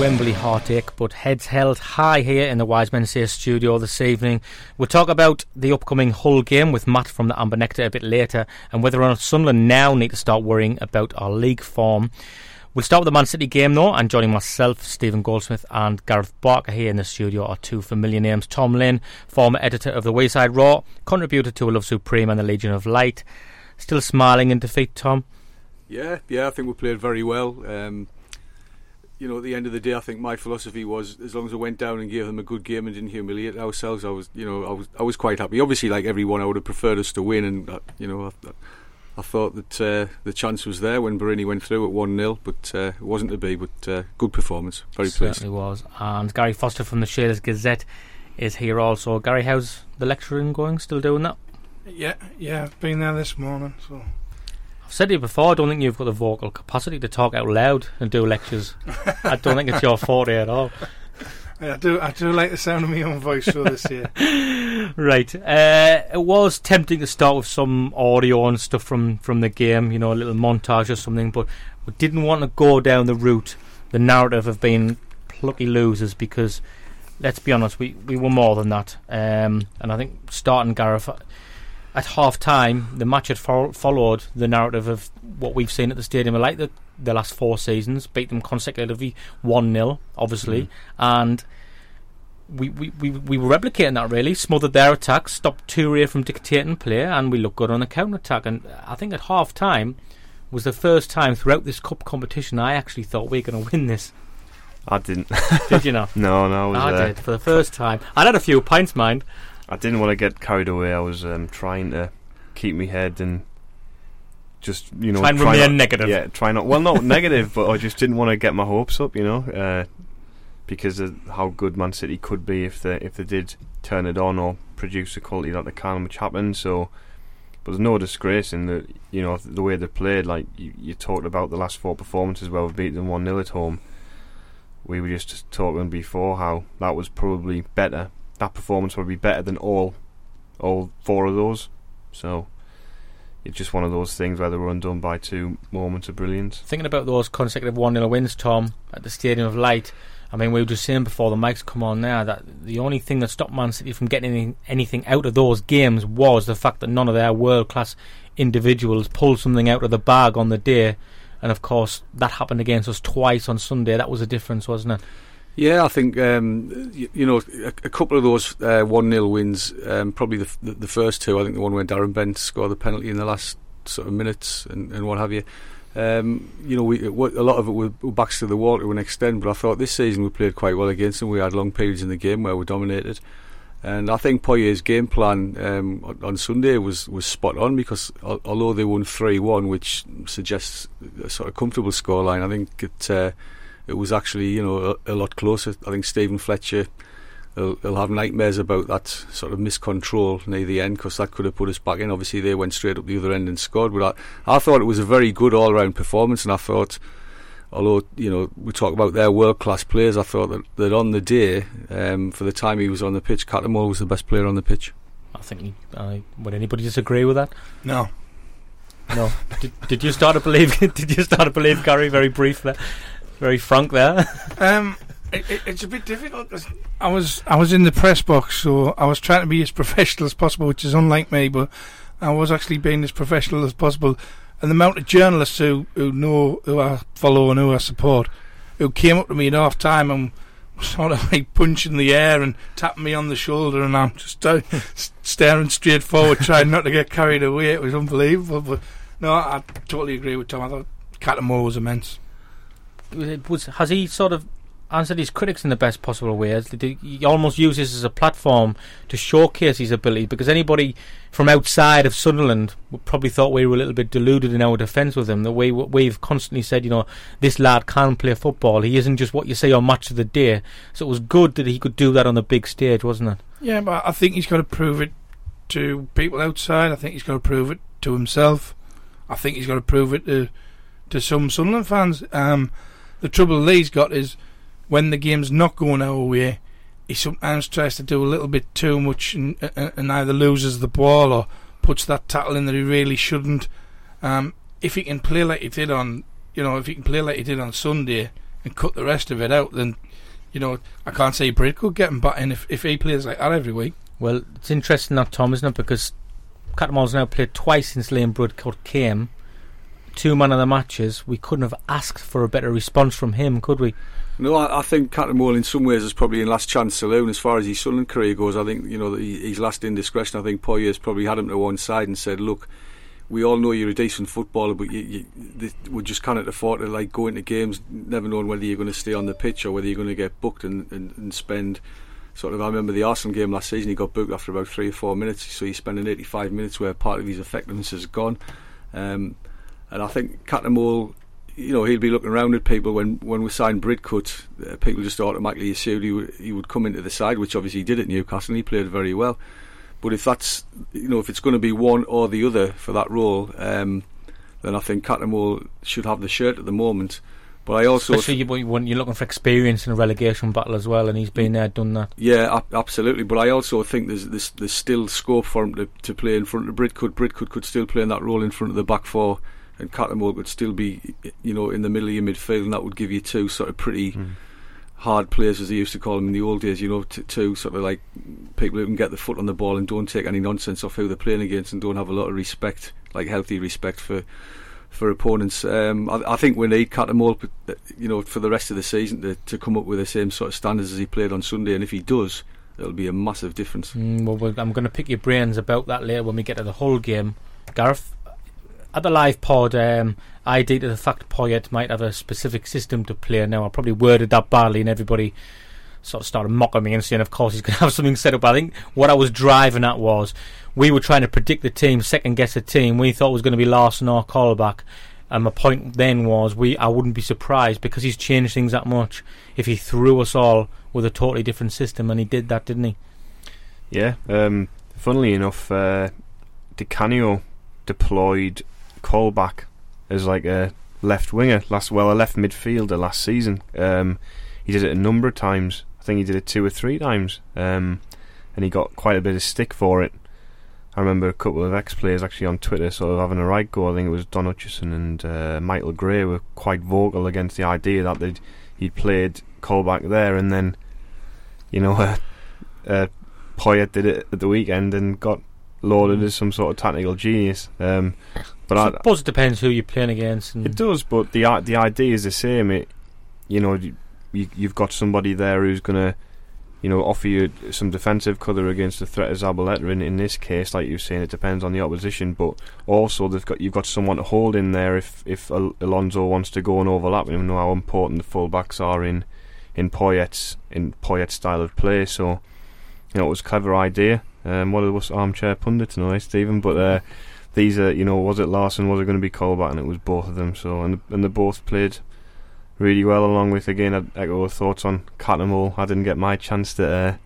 Wembley heartache, but heads held high here in the Wise Men Say studio this evening. We'll talk about the upcoming Hull game with Matt from the Amber Nectar a bit later and whether or not Sunderland now need to start worrying about our league form. We'll start with the Man City game though, and joining myself, Stephen Goldsmith, and Gareth Barker here in the studio are two familiar names. Tom Lynn, former editor of the Wearside Roar, contributor to A Love Supreme and the Legion of Light. Still smiling in defeat, Tom? Yeah, yeah, I think we played very well. Um, you know, at the end of the day, I think my philosophy was as long as I went down and gave them a good game and didn't humiliate ourselves, I was, you know, I was, I was quite happy. Obviously, like everyone, I would have preferred us to win, and uh, you know, I, I thought that uh, the chance was there when Borini went through at one 0 but uh, it wasn't to be. But uh, good performance, very pleased. Certainly was. And Gary Foster from the Shields Gazette is here also. Gary, how's the lecturing going? Still doing that? Yeah, yeah, I've been there this morning, so I've said to you before, I don't think you've got the vocal capacity to talk out loud and do lectures. I don't think it's your forte at all. I do. I do like the sound of my own voice for this year. Right. Uh, it was tempting to start with some audio and stuff from, from the game, you know, a little montage or something, but we didn't want to go down the route, the narrative of being plucky losers, because let's be honest, we, we were more than that. Um, and I think starting Gareth at half time, the match had fo- followed the narrative of what we've seen at the stadium like the, the last four seasons, beat them consecutively 1 0, obviously, mm-hmm. and we, we, we, we were replicating that really, smothered their attacks, stopped Toure from dictating play, and we looked good on the counter attack. And I think at half time was the first time throughout this cup competition I actually thought we were going to win this. I didn't. Did you not? no, no, I was. I did for the first time. I'd had a few pints, mind. I didn't want to get carried away. I was um, trying to keep my head and just you know Try and try remain not- negative. Yeah, try not. Well, not negative, but I just didn't want to get my hopes up. You know, uh, because of how good Man City could be if they if they did turn it on or produce the quality that they can, which happened. So, but there's no disgrace in the you know the way they played. Like you, you talked about the last four performances where we beat them one 0 at home. We were just talking before how that was probably better. That performance would be better than all all four of those. So it's just one of those things where they were undone by two moments of brilliance. Thinking about those consecutive 1 0 wins, Tom, at the Stadium of Light, I mean, we were just saying before the mics come on now that the only thing that stopped Man City from getting any, anything out of those games was the fact that none of their world class individuals pulled something out of the bag on the day. And of course, that happened against us twice on Sunday. That was a difference, wasn't it? Yeah, I think um, you, you know a, a couple of those one 0 wins. Um, probably the, the the first two. I think the one where Darren Bent scored the penalty in the last sort of minutes and, and what have you. Um, you know, we, it, a lot of it were, backs to the wall to an extent, but I thought this season we played quite well against them. We had long periods in the game where we dominated, and I think Poyet's game plan um, on, Sunday was, was spot on because al- although they won three one, which suggests a sort of comfortable scoreline, I think it uh, it was actually you know a, a lot closer. I think Stephen Fletcher he'll, he'll have nightmares about that sort of miscontrol near the end because that could have put us back in. Obviously, they went straight up the other end and scored. But I, I thought it was a very good all-round performance, and I thought, although you know we talk about their world-class players, I thought that, that on the day, um, for the time he was on the pitch, Cattermole was the best player on the pitch. I think. he- I would anybody disagree with that? No, No. did, did you start to believe? Did you start to believe Gary? Very brief there, very frank there. um, it, it, it's a bit difficult. I was I was in the press box, so I was trying to be as professional as possible, which is unlike me, but I was actually being as professional as possible. And the amount of journalists who, who know who I follow and who I support, who came up to me at half time and sort of like punching the air and tapping me on the shoulder, and I'm just uh, staring straight forward, trying not to get carried away. It was unbelievable. But no, I totally agree with Tom. I thought Cattermole was immense. Was, has he sort of answered his critics in the best possible way. He almost uses as a platform to showcase his ability because anybody from outside of Sunderland probably thought we were a little bit deluded in our defence with him. The way we've constantly said, you know, this lad can play football. He isn't just what you say on Match of the Day. So it was good that he could do that on the big stage, wasn't it? Yeah, but I think he's got to prove it to people outside. I think he's got to prove it to himself. I think he's got to prove it to to some Sunderland fans. Um, the trouble Lee's got is when the game's not going our way, he sometimes tries to do a little bit too much and, and either loses the ball or puts that tackle in that he really shouldn't. Um, if he can play like he did on, you know, if he can play like he did on Sunday and cut the rest of it out, then, you know, I can't say Bridcut get him back in if, if he plays like that every week. Well, it's interesting that Tom, isn't it? Because Cattermole's now played twice since Liam Bridcut came. Two man of the matches. We couldn't have asked for a better response from him, could we? No, I, I think Cattermole in some ways is probably in last chance saloon as far as his Sunderland career goes. I think you know his last indiscretion. I think Poyet's probably had him to one side and said, "Look, we all know you're a decent footballer, but you, you, we just can't afford to like go into games never knowing whether you're going to stay on the pitch or whether you're going to get booked and, and, and spend." Sort of, I remember the Arsenal game last season. He got booked after about three or four minutes, so he's spending 85 minutes where part of his effectiveness is gone. Um, and I think Cattermole you know, he'll be looking around at people when, when we signed Bridcut. Uh, people just automatically assumed he would, he would come into the side, which obviously he did at Newcastle and he played very well. But if that's, you know, if it's going to be one or the other for that role, um, then I think Cattermole should have the shirt at the moment. But I also especially th- when you're looking for experience in a relegation battle as well, and he's been there, done that. Yeah, absolutely. But I also think there's there's, there's still scope for him to, to play in front of Bridcut. Bridcut could still play in that role in front of the back four and Cattermole would still be, you know, in the middle of your midfield, and that would give you two sort of pretty mm. hard players, as they used to call them in the old days. You know, t- two sort of like people who can get the foot on the ball and don't take any nonsense off who they're playing against, and don't have a lot of respect, like healthy respect for for opponents. Um, I, I, think we need Cattermole, you know, for the rest of the season to, to come up with the same sort of standards as he played on Sunday, and if he does. It'll be a massive difference. Mm, well, I'm going to pick your brains about that later when we get to the Hull game. Gareth, at the live pod, um, I did the fact Poyet might have a specific system to play. Now I probably worded that badly, and everybody sort of started mocking me and saying, "Of course he's going to have something set up." I think what I was driving at was we were trying to predict the team, second guess the team. We thought was going to be Larsson or Colback. And my point then was, we I wouldn't be surprised because he's changed things that much if he threw us all with a totally different system, and he did that, didn't he? Yeah. Um, funnily enough, uh, Di Canio deployed Colback as like a left winger last well a left midfielder last season. Um, he did it a number of times. I think he did it two or three times, um, and he got quite a bit of stick for it. I remember a couple of ex-players actually on Twitter sort of having a right go. I think it was Don Hutchison and uh, Michael Gray were quite vocal against the idea that they'd he'd played Colback there, and then you know uh, uh, Poyet did it at the weekend and got lauded as some sort of tactical genius. Um, but I suppose it depends who you're playing against. it does, but the the idea is the same. It, you know, you, you've got somebody there who's going to, you know, offer you some defensive cover against the threat of Zabaleta. In, in this case, like you were saying, it depends on the opposition, but also they've got you've got someone to hold in there if if Alonso wants to go and overlap. You know how important the fullbacks are in in Poyet's in Poyet's style of play. So, you know, it was a clever idea. Um, what was armchair pundit tonight, Stephen? But uh, these are, you know, was it Larsson? Was it going to be Colback? And it was both of them. So and and they both played really well. Along with again, I echo thoughts on Cattermole. I didn't get my chance to uh,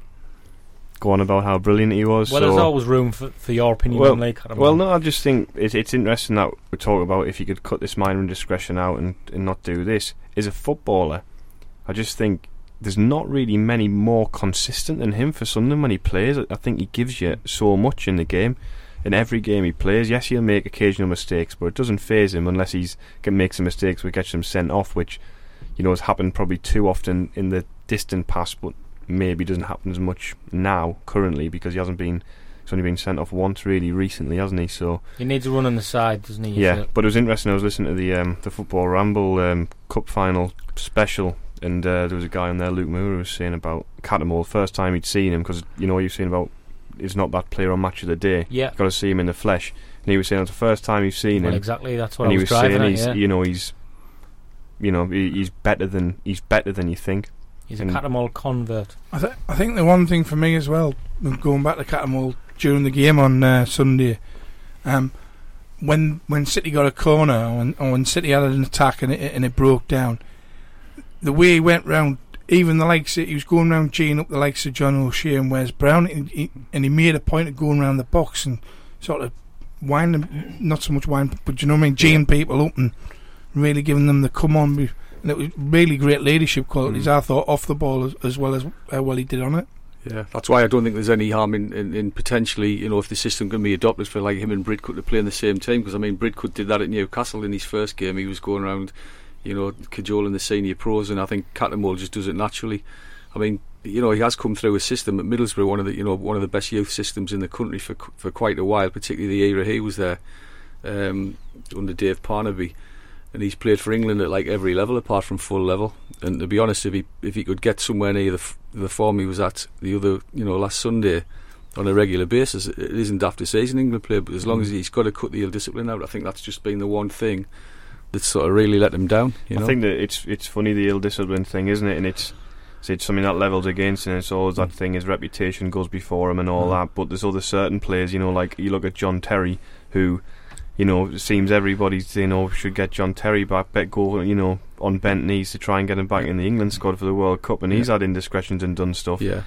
go on about how brilliant he was. Well, so there's always room for, for your opinion well, on Lee Cattermole. Well, no, I just think it's it's interesting that we talk about if you could cut this minor indiscretion out and, and not do this. As a footballer, I just think there's not really many more consistent than him for Sunderland when he plays. I think he gives you so much in the game. In every game he plays, yes, he'll make occasional mistakes, but it doesn't phase him unless he's makes some mistakes which gets him sent off, which you know has happened probably too often in the distant past, but maybe doesn't happen as much now currently because he hasn't been. He's only been sent off once really recently, hasn't he? So he needs a run on the side, doesn't he? Yeah, but it was interesting. I was listening to the um, the football ramble um, cup final special and uh, there was a guy on there, Luke Moore, who was saying about Cattermole. First time he'd seen him because you know you've seen about he's not that player on Match of the Day. Yeah, got to see him in the flesh. And he was saying it's the first time you've seen well, him. Exactly, that's what and I he was, was saying. At, he's yeah. you know he's you know he's better than he's better than you think. He's a And- Cattermole convert. I, th- I think the one thing for me as well, going back to Cattermole during the game on uh, Sunday, um, when when City got a corner or when, or when City had an attack and it, and it broke down, the way he went round, even the likes of, he was going around geeing up the likes of John O'Shea and Wes Brown, and he, and he made a point of going around the box and sort of winding, not so much wind, but you know what I mean, geeing people up and really giving them the come on. And it was really great leadership qualities, Mm. I thought, off the ball as, as well as how well he did on it. Yeah, that's why I don't think there's any harm in, in, in potentially, you know, if the system can be adopted for like him and Bridcut to play in the same team. Because I mean, Bridcut did that at Newcastle in his first game. He was going around, you know, cajoling the senior pros, and I think Cattermole just does it naturally. I mean, you know, he has come through a system at Middlesbrough, one of the, you know, one of the best youth systems in the country for for quite a while, particularly the era he was there um, under Dave Parnaby. And he's played for England at like every level apart from full level. And to be honest, if he if he could get somewhere near the the form he was at the other you know last Sunday on a regular basis, it isn't after an England player. But as long as he's got to cut the ill discipline out, I think that's just been the one thing that's sort of really let them down. You know, I think that it's it's funny the ill discipline thing, isn't it? And it's it's something that levels against, and it's always that thing. His reputation goes before him and all Mm. that. But there's other certain players, you know, like you look at John Terry, who, you know, it seems everybody's you know should get John Terry back, bet go, you know, on bent knees to try and get him back in the England squad for the World Cup, and he's had indiscretions and done stuff. yeah.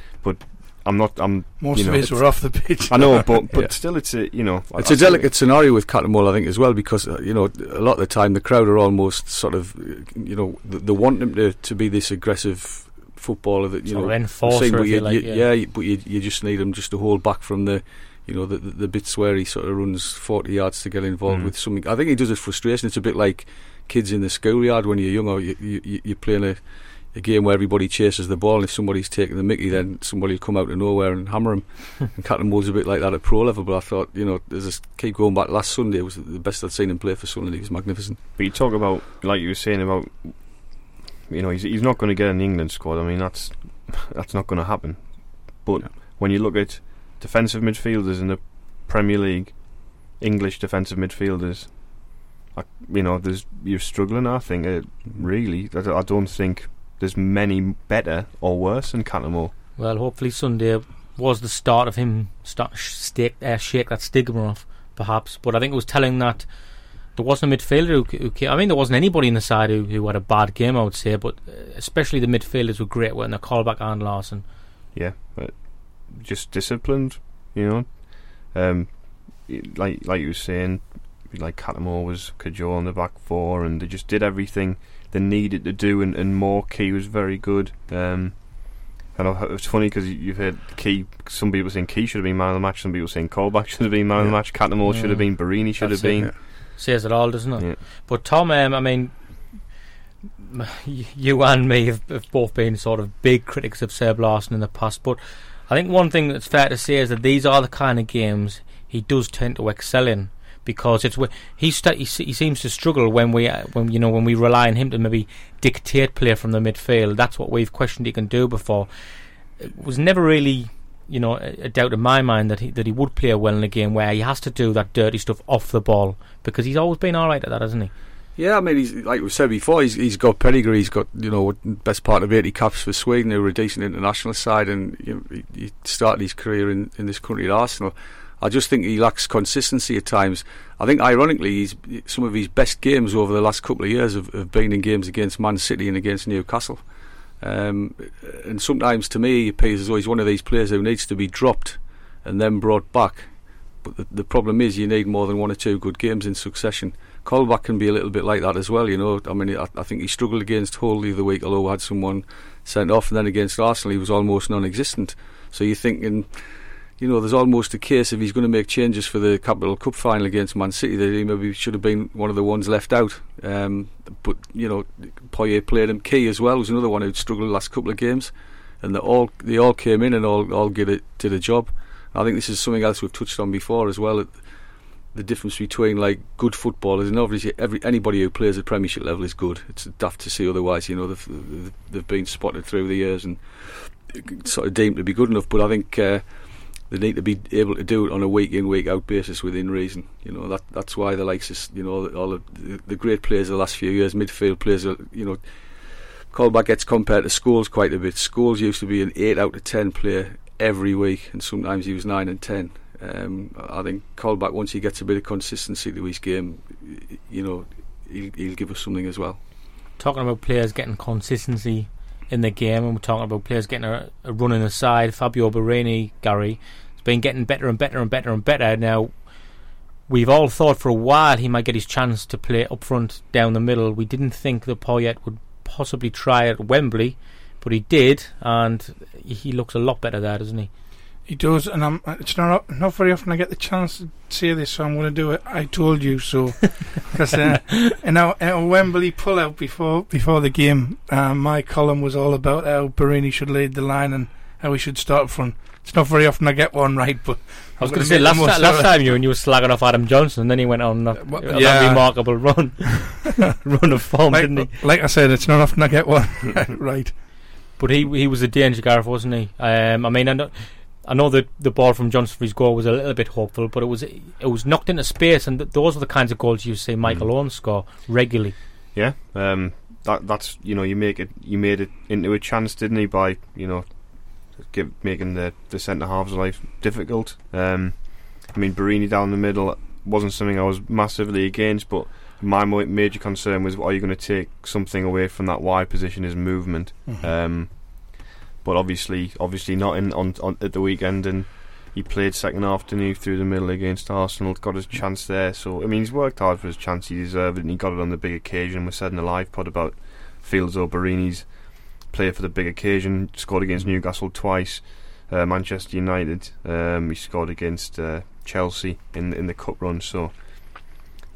I'm not. I'm. Most You of his were off the pitch. I know, but but Yeah. still, it's a you know. I- It's I a think- delicate scenario with Cattermole, I think, as well, because uh, you know a lot of the time the crowd are almost sort of, uh, you know, they, they want him to, to be this aggressive footballer that you Sort know. of enforcer, same, but you, you like, you- yeah. you- but you, you just need him just to hold back from the, you know, the, the, the bits where he sort of runs forty yards to get involved Mm. with something. I think he does it frustration. It's a bit like kids in the schoolyard when you're younger. You, you, you- you're playing a, a game where everybody chases the ball, and if somebody's taking the Mickey, then somebody will come out of nowhere and hammer him. and Cattermole's a bit like that at pro level. But I thought, you know, there's keep going back. Last Sunday was the best I'd seen him play for Sunderland. He was magnificent. But you talk about, like you were saying about, you know, he's he's not going to get an England squad. I mean, that's that's not going to happen. But when you look at defensive midfielders in the Premier League, English defensive midfielders, I, you know, there's you're struggling. I think uh, really, I, I don't think there's many better or worse than Cattermole. Well, hopefully Sunday was the start of him start stake, uh, shake that stigma off, perhaps. But I think it was telling that there wasn't a midfielder who, who I mean, there wasn't anybody in the side who, who had a bad game, I would say. But uh, especially the midfielders were great, weren't they? Colback and Larsson. Yeah, but just disciplined, you know. Um, like like you were saying, like Cattermole was cajole on the back four, and they just did everything they needed to do, and, and more. Key was very good. Um, and it's funny because you've heard Key. Some people saying Key should have been man of the match. Some people saying Colback should have been man of the Yeah. match. Cattermole should have been. Borini should That's have it, been. yeah. Says it all, doesn't it? Yeah. But Tom, um, I mean, you and me have, have both been sort of big critics of Seb Larsson in the past. But I think one thing that's fair to say is that these are the kind of games he does tend to excel in because it's he, st- he seems to struggle when we uh, when you know when we rely on him to maybe dictate play from the midfield. That's what we've questioned he can do before. It was never really. You know, a, doubt in my mind that he that he would play well in a game where he has to do that dirty stuff off the ball because he's always been all right at that, hasn't he? Yeah, I mean, he's like we said before, he's he's got pedigree. He's got you know best part of eighty caps for Sweden, who were a decent international side, and you know, he, he started his career in, in this country at Arsenal. I just think he lacks consistency at times. I think, ironically, some of his best games over the last couple of years have, have been in games against Man City and against Newcastle. Um, and sometimes, to me, he appears as he's one of these players who needs to be dropped and then brought back. But the, the problem is, you need more than one or two good games in succession. Colback can be a little bit like that as well, you know. I mean, I, I think he struggled against Hull the other week, although had someone sent off, and then against Arsenal, he was almost non existent. So you're thinking, you know, there's almost a case if he's going to make changes for the Capital Cup final against Man City that he maybe should have been one of the ones left out. Um, but you know, Poyet played him. Key as well was another one who'd struggled the last couple of games, and they all they all came in and all all did it did a job. I think this is something else we've touched on before as well. The difference between like good footballers and obviously every anybody who plays at Premiership level is good. It's daft to see otherwise. You know they've they've- they've been spotted through the years and sort of deemed to be good enough. But I think uh, they need to be able to do it on a week in week out basis within reason. You know that that's why the likes of you know all the, the great players of the last few years, midfield players, are, you know. Colback gets compared to Scholes quite a bit. Scholes used to be an 8 out of 10 player every week, and sometimes he was 9 and 10. Um, I think Colback, once he gets a bit of consistency to his game, you know, he'll, he'll give us something as well. Talking about players getting consistency in the game, and we're talking about players getting a, a run in the side. Fabio Borini, Gary, has been getting better and better and better and better. Now, we've all thought for a while he might get his chance to play up front down the middle. We didn't think that Poyet would possibly try at Wembley, but he did, and he looks a lot better there, doesn't he? He does, and I'm, it's not not very often I get the chance to say this, so I'm going to do it. I told you so, because uh, in, our, in our Wembley pullout before before the game, uh, my column was all about how Borini should lead the line and how he should start front. It's not very often I get one right, but I was going to say last, ta- last time you and you were slagging off Adam Johnson, and then he went on a, a yeah. remarkable run, run of form, like, didn't he? Like I said, it's not often I get one right. But he he was a danger, Gareth, wasn't he? Um, I mean, I know, I know that the ball from Johnson for his goal was a little bit hopeful, but it was it was knocked into space, and th- those are the kinds of goals you see Michael mm. Owen score regularly. Yeah, um, that that's you know you make it you made it into a chance, didn't he? By you know give, making the the centre halves life difficult. Um, I mean, Borini down the middle wasn't something I was massively against, but my major concern was: are you going to take something away from that wide position? Is movement. Mm-hmm. Um, but obviously, obviously not in on, on at the weekend, and he played second afternoon through the middle against Arsenal, got his chance there. So I mean, he's worked hard for his chance. He deserved it, and he got it on the big occasion. We said in the live pod about Fields or Borini's play for the big occasion. Scored against Newcastle twice. Uh, Manchester United. Um, he scored against uh, Chelsea in in the cup run. So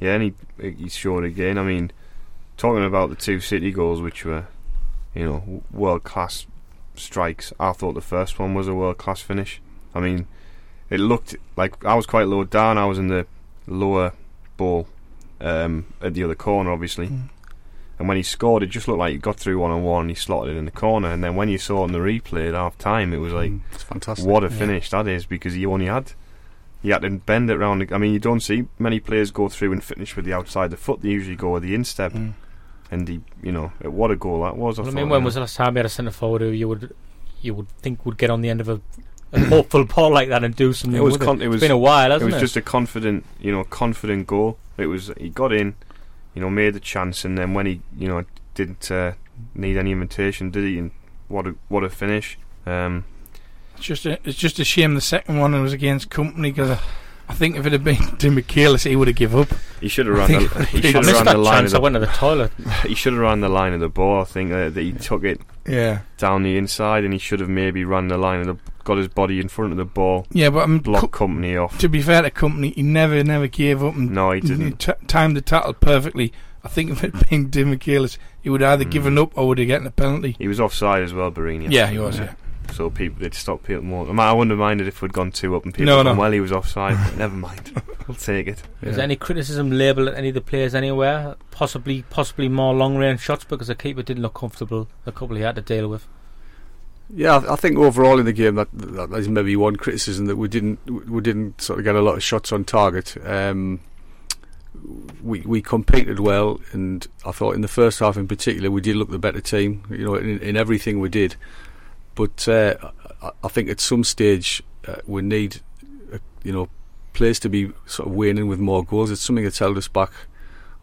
yeah, and he he showed again. I mean, talking about the two City goals, which were you know world class strikes. I thought the first one was a world class finish. I mean, it looked like I was quite low down. I was in the lower ball um, at the other corner, obviously. Mm. And when he scored, it just looked like he got through one on one. He slotted it in the corner, and then when you saw it in the replay at half time, it was like, mm, it's fantastic. What a finish yeah. that is! Because he only had he had to bend it round. I mean, you don't see many players go through and finish with the outside the foot. They usually go with the instep. Mm and he, you know, what a goal that was. I, I mean, when was the last time you had a centre forward who you would you would think would get on the end of a, a hopeful ball like that and do something? It was. Con- it? it was been a while, hasn't it? Was it was just a confident, you know, confident goal. It was. He got in, you know, made the chance, and then when he, you know, didn't uh, need any invitation, did he? And what a what a finish. Um, it's just a, it's just a shame the second one was against Kompany because. I think if it had been Demichelis, he would have given up. He should have run. The, he should have run the line. Of the, I went to the toilet. he should have run the line of the ball. I think uh, that he took it yeah. down the inside, and he should have maybe run the line of the got his body in front of the ball. Yeah, but um, block co- Kompany off. To be fair to Kompany, he never never gave up. And no, he didn't. T- timed the tackle perfectly. I think if it had been Demichelis, he would have either mm. given up or would have gotten a penalty. He was offside as well, Borini. Yeah, he was. Yeah so people they'd stop people more. I wouldn't have minded if we'd gone two up and people no, no. well he was offside. never mind, we'll take it. Yeah. Is there any criticism labelled at any of the players anywhere? Possibly, possibly more long range shots because the keeper didn't look comfortable. A couple he had to deal with. Yeah, I think overall in the game that, that is maybe one criticism that we didn't we didn't sort of get a lot of shots on target. Um, we we competed well, and I thought in the first half in particular we did look the better team. You know, in, in everything we did. But uh, I think at some stage uh, we need, uh, you know, players to be sort of winning with more goals. It's something that's held us back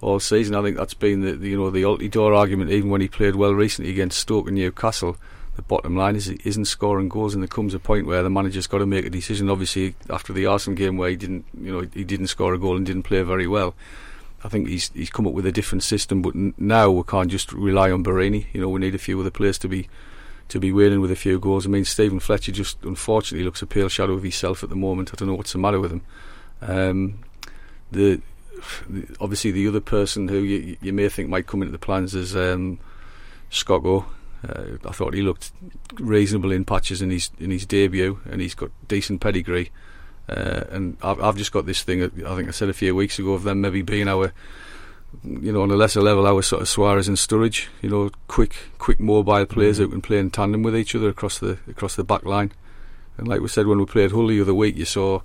all season. I think that's been the, the you know the Altidore argument. Even when he played well recently against Stoke and Newcastle, the bottom line is he isn't scoring goals, and there comes a point where the manager's got to make a decision. Obviously, after the Arsenal game where he didn't, you know, he didn't score a goal and didn't play very well. I think he's he's come up with a different system, but now we can't just rely on Borini. You know, we need a few other players to be to be winning with a few goals. I mean, Stephen Fletcher just unfortunately looks a pale shadow of himself at the moment. I don't know what's the matter with him. Um, the, the, obviously the other person who you, you, may think might come into the plans is um, Scocco. Uh, I thought he looked reasonable in patches in his in his debut, and he's got decent pedigree. Uh, and I've, I've just got this thing. I think I said a few weeks ago of them maybe being our you know, on a lesser level, our sort of Suarez and Sturridge, you know, quick, quick mobile players mm-hmm. who can play in tandem with each other across the across the back line. And like we said when we played Hull the other week, you saw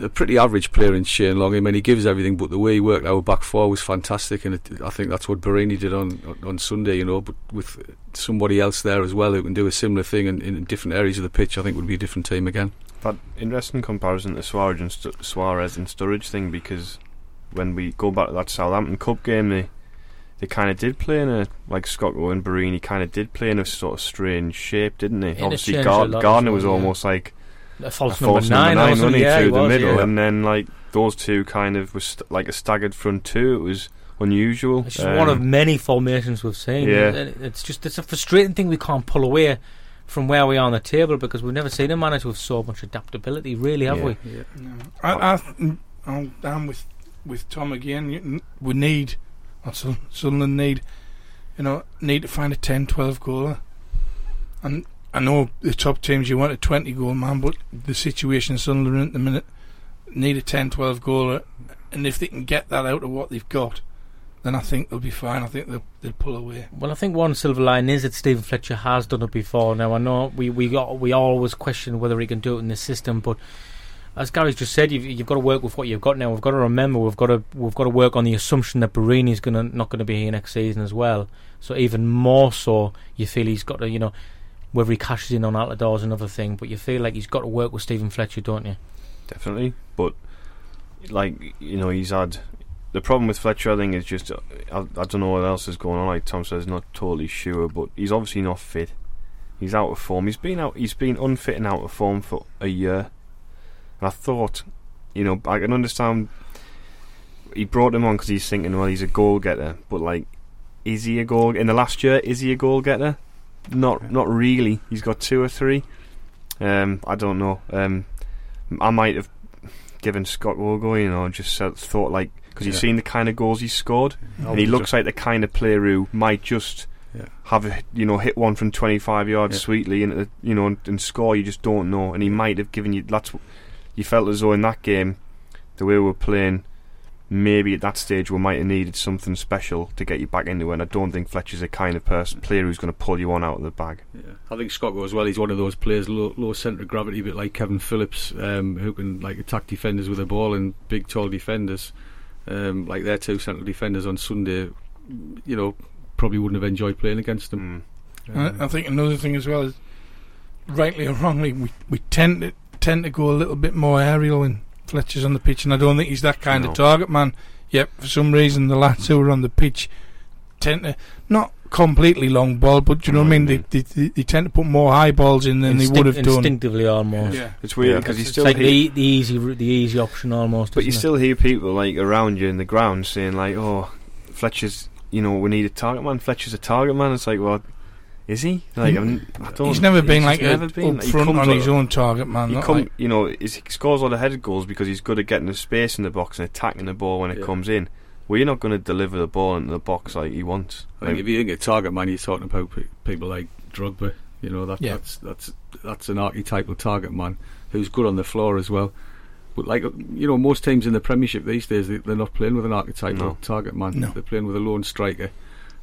a pretty average player in Shane Long. I mean, he gives everything, but the way he worked our back four was fantastic, and it, I think that's what Borini did on, on on Sunday. You know, but with somebody else there as well who can do a similar thing in, in different areas of the pitch, I think would be a different team again. But interesting comparison to Suarez and, Suarez and Sturridge thing because when we go back to that Southampton Cup game, they they kind of did play in a like Scott and Borini kind of did play in a sort of strange shape, didn't they? Obviously, Interchanged Gar- a lot as Gardner well, was yeah. almost like A false, a number, false nine, number nine, also, wasn't he, yeah, through he the was, middle, yeah. and then like those two kind of was st- like a staggered front two. It was unusual. It's just one of Um, many formations we've seen. Yeah. It's just it's a frustrating thing we can't pull away from where we are on the table because we've never seen a manager with so much adaptability, really, have Yeah. we? Yeah. No. I, I, I'm, I'm with with Tom again. We need, or Sun- Sunderland need, you know, need to find a 10, 12 goaler. And I know the top teams you want a 20 goal man, but the situation Sunderland at the minute need a 10, 12 goaler. And if they can get that out of what they've got, then I think they'll be fine. I think they'll, they'll pull away. Well, I think one silver line is that Stephen Fletcher has done it before. Now I know we we got we always question whether he can do it in this system, but as Gary's just said, you've, you've got to work with what you've got now. We've got to remember we've got to we've got to work on the assumption that Borini's gonna not going to be here next season as well. So even more so, you feel he's got to you know whether he cashes in on Altidore is another thing, but you feel like he's got to work with Stephen Fletcher, don't you? definitely. But like you know, he's had the problem with Fletcher. I think is just I, I don't know what else is going on. Like Tom says, not totally sure, but he's obviously not fit. He's out of form. He's been out. He's been unfit and out of form for a year. And I thought, you know, I can understand. He brought him on because he's thinking, well, he's a goal getter. But like, is he a goal in the last year? Is he a goal getter? Not, not really. He's got two or three. Um, I don't know. Um, I might have given Scott Wogo, you know, just thought like because you've Yeah. seen the kind of goals he's scored, and he looks like the kind of player who might just Yeah. have a, you know hit one from 25 yards Yeah. sweetly and you know and, and score. You just don't know, and he might have given you. That's you felt as though in that game, the way we were playing. Maybe at that stage we might have needed something special to get you back into it. And I don't think Fletcher's the kind of person player who's going to pull you on out of the bag. Yeah. I think Scott as well. He's one of those players, low, low centre of gravity, a bit like Kevin Phillips, um, who can like attack defenders with a ball and big, tall defenders. Um, like their two central defenders on Sunday, you know, probably wouldn't have enjoyed playing against them. Mm. And I I think another thing as well is, rightly or wrongly, we, we tend to tend to go a little bit more aerial when Fletcher's on the pitch, and I don't think he's that kind No. of target man. Yet for some reason, the lads who are on the pitch tend to not completely long ball, but you know what I mean. They, they, they, they tend to put more high balls in than they would have done. instinctively almost. Yeah. It's weird Yeah. because you It's still like hear- the, the easy the easy option almost. But you isn't it? still hear people like around you in the ground saying like, "Oh, Fletcher's, you know, we need a target man. Fletcher's a target man." It's like, well, is he? Like, I'm, I don't. He's never been he's like never a, been. up front on his own target man. He come, like- you know, he scores a lot of headed goals because he's good at getting the space in the box and attacking the ball when it comes in. Well, you're not going to deliver the ball into the box like he wants. I think Like, if you think of target man, you're talking about people like Drogba. You know that Yeah. that's that's that's an archetypal target man who's good on the floor as well. But like you know, most teams in the Premiership these days they, they're not playing with an archetypal No. target man. No. They're playing with a lone striker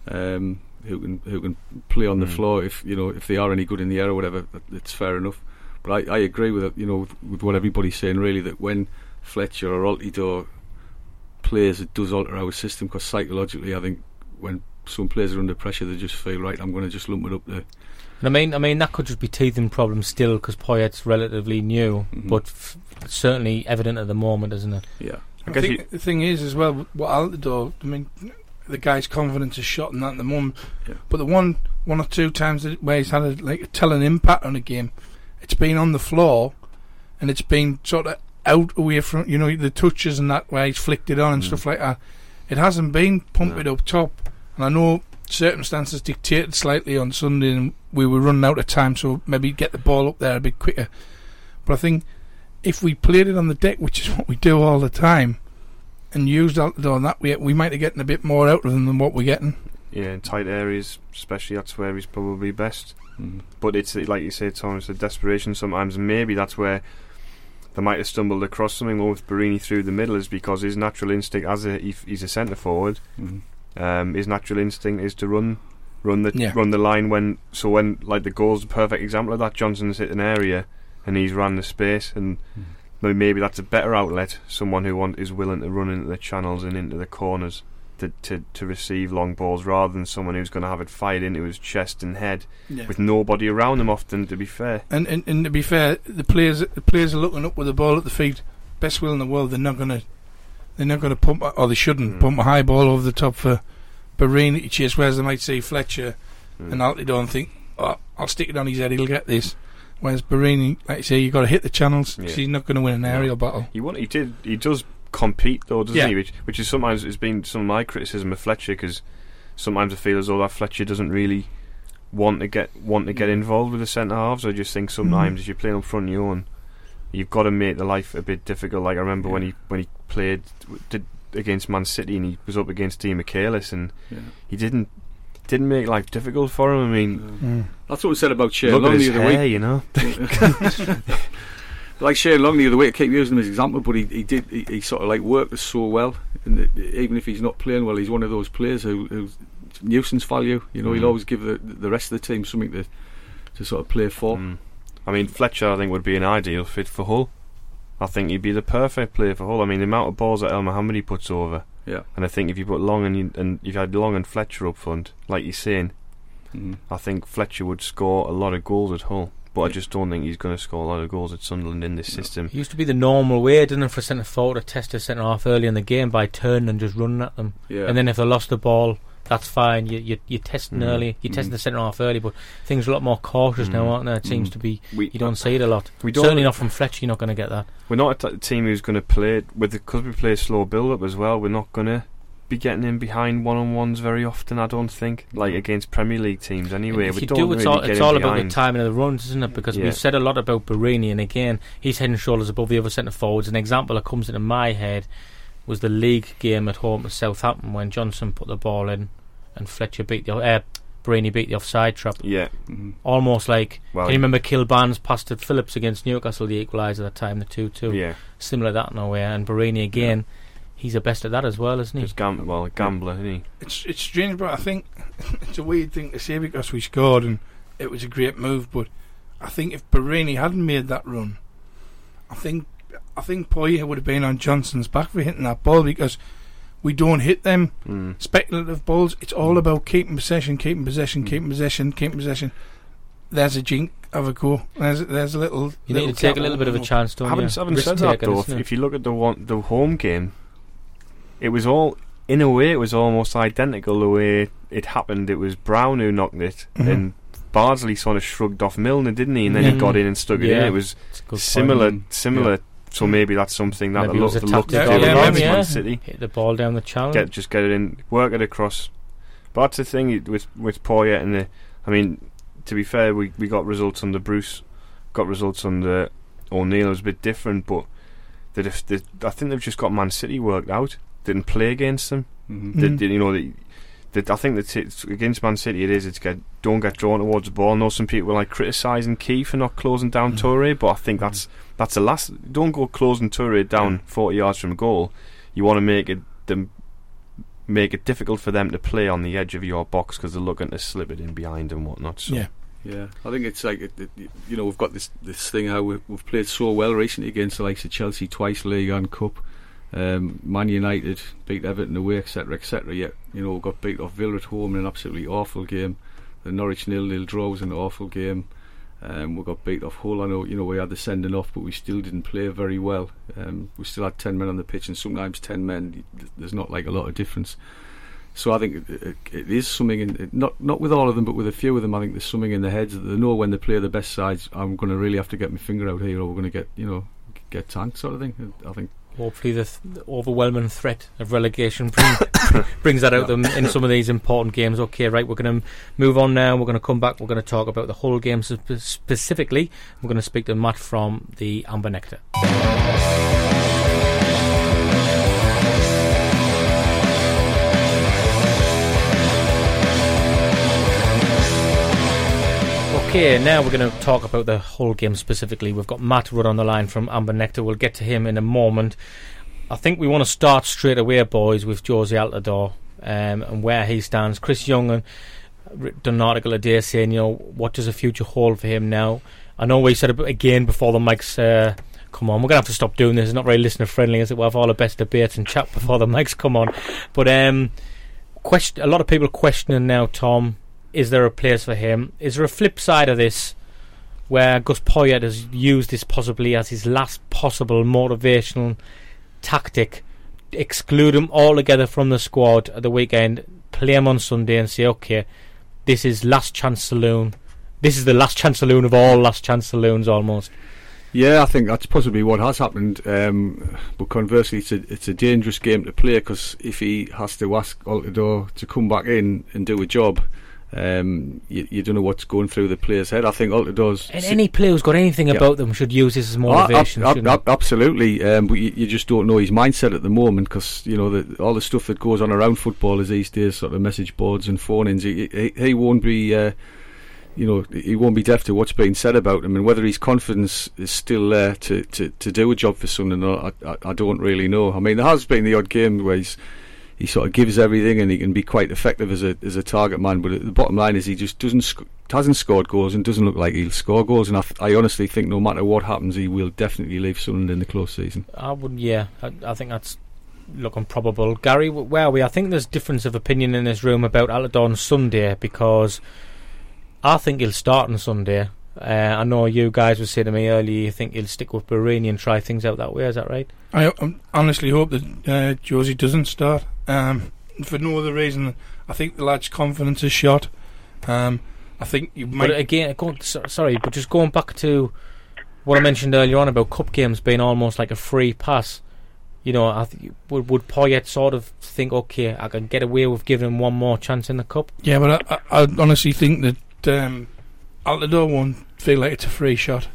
um, who can who can play on the Mm. floor if you know if they are any good in the air or whatever. that- It's fair enough. But I, I agree with it. You know with what everybody's saying really that when Fletcher or Altidore plays, it does alter our system because psychologically, I think when some players are under pressure, they just feel right. I'm going to just lump it up there. And I mean, I mean that could just be teething problems still because Poyet's relatively new, Mhm. but f- certainly evident at the moment, isn't it? Yeah, I I think you- the thing is as well, what Altidore, I mean, the guy's confidence is shot and that at the moment. Yeah. But the one, one or two times where he's had a, like a telling impact on a game, it's been on the floor, and it's been sort of out away from you know the touches and that where he's flicked it on and Mm. stuff like that. It hasn't been pumped No. up top, and I know circumstances dictated slightly on Sunday, and we were running out of time, so maybe get the ball up there a bit quicker. But I think if we played it on the deck, which is what we do all the time, and used Altidore that way, we might have getting a bit more out of them than what we're getting. yeah, in tight areas, especially that's where he's probably best. Mhm. But it's like you say, Tom, it's a desperation sometimes, and maybe that's where they might have stumbled across something more with Borini through the middle, is because his natural instinct, as a he's a centre forward, Mhm. um, his natural instinct is to run, run the Yeah. run the line when. So when like the goal's a perfect example of that. Johnson's hit an area, and he's ran the space, and maybe maybe that's a better outlet. Someone who want, is willing to run into the channels and into the corners to, to, to receive long balls rather than someone who's going to have it fired into his chest and head Yeah. with nobody around him. Often, to be fair. And, and and to be fair, the players the players are looking up with the ball at the feet. Best will in the world. They're not gonna they're not gonna pump or they shouldn't Mm. pump a high ball over the top for Borini to chase. Whereas they might see Fletcher Mm. and Altidore and think, oh, I'll stick it on his head. He'll get this. Whereas Borini, like you say, you got to hit the channels. Yeah. he's not going to win an aerial battle. He want, he did he does compete though, doesn't Yeah. he? Which which is sometimes has been some of my criticism of Fletcher because sometimes I feel as though that Fletcher doesn't really want to get want to get involved with the centre halves. I just think sometimes Mhm. if you're playing up front your own, you've got to make the life a bit difficult. Like I remember when he when he played did against Man City and he was up against Demichelis and Yeah. he didn't didn't make life difficult for him. I mean, Mm. That's what we said about Shane look Long at the other hair, week. you know. like Shane Long the other week, I keep using him as example, but he, he did he, he sort of like worked so well, and even if he's not playing well, he's one of those players who, who's nuisance value. You know, Mhm. he'll always give the the rest of the team something to to sort of play for. Mm. I mean, Fletcher, I think, would be an ideal fit for Hull. I think he'd be the perfect player for Hull. I mean, the amount of balls that Elmohamady puts over, Yeah. and I think if you put Long and you, and if you had Long and Fletcher up front, like you're saying, Mm. I think Fletcher would score a lot of goals at Hull. But I just don't think he's going to score a lot of goals at Sunderland in this No. system. It used to be the normal way, didn't it, for centre forward to test a centre half early in the game by turning and just running at them. Yeah. And then if they lost the ball, that's fine. You, you, you're testing Mm. early. You're testing Mm. the centre half early, but things are a lot more cautious now, Mm. aren't they? It seems to be. We You don't see it a lot. we don't Certainly not from Fletcher. You're not going to get that. We're not a t- team who's going to play with because we play slow build up as well. We're not going to be getting in behind one on ones very often. I don't think, like against Premier League teams anyway. we you don't do, it's really all, it's all about the timing of the runs, isn't it? Because Yeah. we've said a lot about Borini, and again, he's head and shoulders above the other centre forwards. An example that comes into my head was the league game at home to Southampton when Johnson put the ball in and Fletcher beat the uh, Borini beat the offside trap. Yeah, Mhm. Almost like well, can you remember Kilbane's pass to Phillips against Newcastle, the equaliser that time, the two two. yeah. Similar that in a way, and Borini again. He's the best at that as well, isn't he? He's gam- well, a gambler, isn't he? It's it's strange, but I think it's a weird thing to say because we scored and it was a great move. But I think if Borini hadn't made that run, I think I think Poyet would have been on Johnson's back for hitting that ball because we don't hit them Mm. speculative balls. It's all about keeping possession, keeping possession, keeping possession, keeping possession. There's a jink. of a go. There's there's a little. You little need to take a little bit of a chance, don't Having, you? having Risk said that though, if, if you look at the one, the home game, it was all in a way it was almost identical the way it happened. It was Brown who knocked it, Mhm. and Bardsley sort of shrugged off Milner, didn't he? And then Yeah. he got in and stuck it in. It was It's a good point. similar, point. Similar. So Mm. maybe that's something that Maybe the it was look, a the look tactic Yeah, to do yeah, against maybe, Man yeah. City. Hit the ball down the channel. Get just get it in, work it across. But that's the thing with with Poyet and the. I mean, to be fair, we we got results under Bruce, got results under O'Neill. It was a bit different, but that if the, I think they've just got Man City worked out. Didn't play against them. Mhm. Mm. They- they- you know, they, that I think that it's against Man City it is. It's get don't get drawn towards the ball. I know some people were like criticising Key for not closing down Mm. Toure, but I think that's that's the last. Don't go closing Toure down forty yards from goal. You want to make it them make it difficult for them to play on the edge of your box because they're looking to slip it in behind and whatnot. So Yeah. Yeah, I think it's like it, it, you know we've got this this thing how we've, we've played so well recently against the likes of Chelsea twice, League and Cup, um, Man United beat Everton away, etc., etc. Yet you know got beat off Villa at home in an absolutely awful game. The Norwich nil nil draw was an awful game. Um, we got beat off Hull. I know you know we had the sending off, but we still didn't play very well. Um, we still had ten men on the pitch, and sometimes ten men. There's not like a lot of difference. So I think it, it, it is something in not not with all of them, but with a few of them. I think there's something in their heads that they know when they play the best sides. I'm going to really have to get my finger out here, or we're going to get you know get tanked, sort of thing. I think. Hopefully, the, th- the overwhelming threat of relegation bring, brings that out them in some of these important games. Okay, right, we're going to move on now. We're going to come back. We're going to talk about the Hull game spe- specifically. We're going to speak to Matt from the Amber Nectar. Okay, now we're going to talk about the Hull game specifically. We've got Matt Rudd on the line from Amber Nectar. We'll get to him in a moment. I think we want to start straight away, boys, with Jozy Altidore um, and where he stands. Chris Young and done an article today saying, you know, what does the future hold for him now? I know we said again before the mics uh, come on, we're gonna have to stop doing this. It's not very listener friendly, is it? We'll have all the best debates and chat before the mics come on. But um, question, a lot of people questioning now, Tom. Is there a place for him? Is there a flip side of this? Where Gus Poyet has used this possibly as his last possible motivational tactic, exclude him altogether from the squad at the weekend, play him on Sunday, and say, okay, this is last chance saloon. This is the last chance saloon of all last chance saloons, almost. Yeah, I think that's possibly what has happened. Um, but conversely, it's a, it's a dangerous game to play because if he has to ask Altidore to come back in and do a job, um, you, you, don't know what's going through the player's head. I think all it does. And any player who's got anything yeah. about them should use this as motivation. Oh, ab- ab- absolutely, um, but you, you, just don't know his mindset at the moment because you know the, all the stuff that goes on around footballers these days, sort of message boards and phone ins. He, he, he, won't be. Uh, you know, he won't be deaf to what's being said about him, and whether his confidence is still there to, to, to do a job for Sunderland, I, I, I don't really know. I mean, there has been the odd game where he's he sort of gives everything and he can be quite effective as a as a target man. But the bottom line is he just doesn't sc- hasn't scored goals and doesn't look like he'll score goals. And I, th- I honestly think no matter what happens, he will definitely leave Sunderland in the close season. I would, yeah, I, I think that's looking probable. Gary, where are we? I think there's difference of opinion in this room about Aladon Sunday because I think he'll start on Sunday. Uh, I know you guys were saying to me earlier you think he'll stick with Borini and try things out that way. Is that right? I honestly hope that uh, Jozy doesn't start. Um, for no other reason, I think the lad's confidence is shot. Um, I think you might. But again, going, sorry, but just going back to what I mentioned earlier on about cup games being almost like a free pass. You know, I th- would would Poyet sort of think, okay, I can get away with giving him one more chance in the cup? Yeah, but I, I, I honestly think that um, Altidore won't feel like it's a free shot.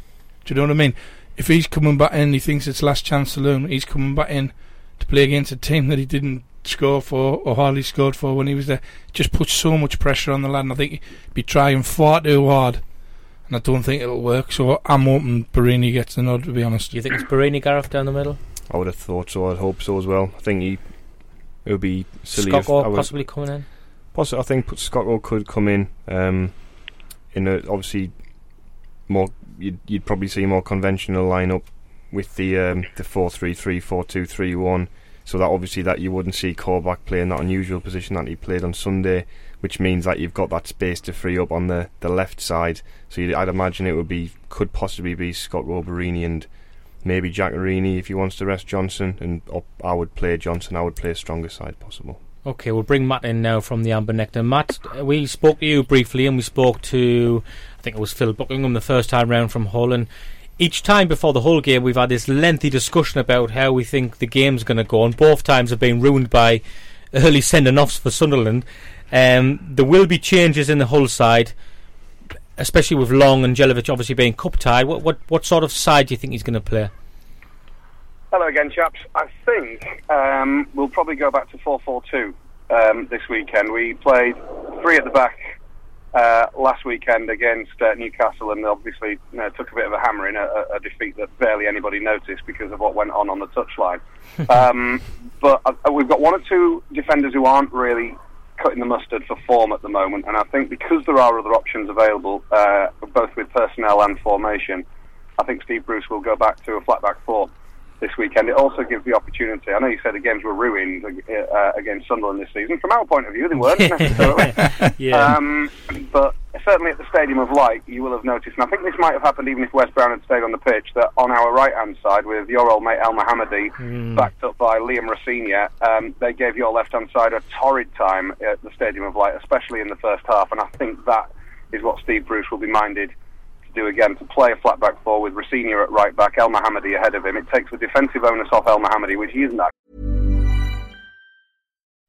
Do you know what I mean? If he's coming back in, he thinks it's last chance saloon. He's coming back in to play against a team that he didn't score for or hardly scored for when he was there. Just puts so much pressure on the lad, and I think he'd be trying far too hard. And I don't think it'll work. So I'm hoping Borini gets the nod. To be honest, Do you think it's Borini Gareth down the middle? I would have thought so. I'd hope so as well. I think he it would be silly Scott if I possibly coming in. Possibly, I think Scocco could come in. Um, in a, obviously more you'd, you'd probably see a more conventional lineup with the um, the four three three four two three one. So that obviously that you wouldn't see Colback playing that unusual position that he played on Sunday, which means that you've got that space to free up on the, the left side. So I'd imagine it would be could possibly be Scott Roberini and maybe Giaccherini if he wants to rest Johnson, and I would play Johnson. I would play a stronger side possible. Okay, we'll bring Matt in now from the Amber Nectar. Matt, we spoke to you briefly, and we spoke to, I think it was Phil Buckingham the first time round from Hull, and each time before the whole game, we've had this lengthy discussion about how we think the game's going to go, and both times have been ruined by early sending offs for Sunderland. Um, there will be changes in the Hull side, especially with Long and Jelavic obviously being cup tied. What, what, what sort of side do you think he's going to play? Hello again, chaps. I think um, we'll probably go back to 4 4 2 um, this weekend. We played three at the back uh, last weekend against uh, Newcastle and obviously you know, took a bit of a hammering, a, a, defeat that barely anybody noticed because of what went on on the touchline. um, but uh, we've got one or two defenders who aren't really cutting the mustard for form at the moment, and I think because there are other options available, uh, both with personnel and formation, I think Steve Bruce will go back to a flat back four this weekend. It also gives the opportunity. I know you said the games were ruined uh, against Sunderland this season. From our point of view, they weren't necessarily. yeah. Um, but certainly at the Stadium of Light, you will have noticed, and I think this might have happened even if Wes Brown had stayed on the pitch, that on our right hand side, with your old mate Elmohamady, mm. backed up by Liam Rosenior, um, they gave your left hand side a torrid time at the Stadium of Light, especially in the first half. And I think that is what Steve Bruce will be minded do again to play a flat back four with Rosenior at right back, Elmohamady ahead of him. It takes the defensive onus off Elmohamady, which he isn't that.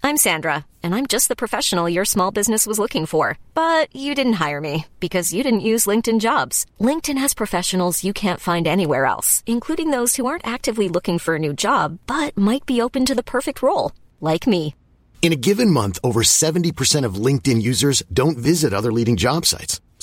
I'm Sandra, and I'm just the professional your small business was looking for. But you didn't hire me because you didn't use LinkedIn jobs. LinkedIn has professionals you can't find anywhere else, including those who aren't actively looking for a new job but might be open to the perfect role, like me. In a given month, over 70% of LinkedIn users don't visit other leading job sites.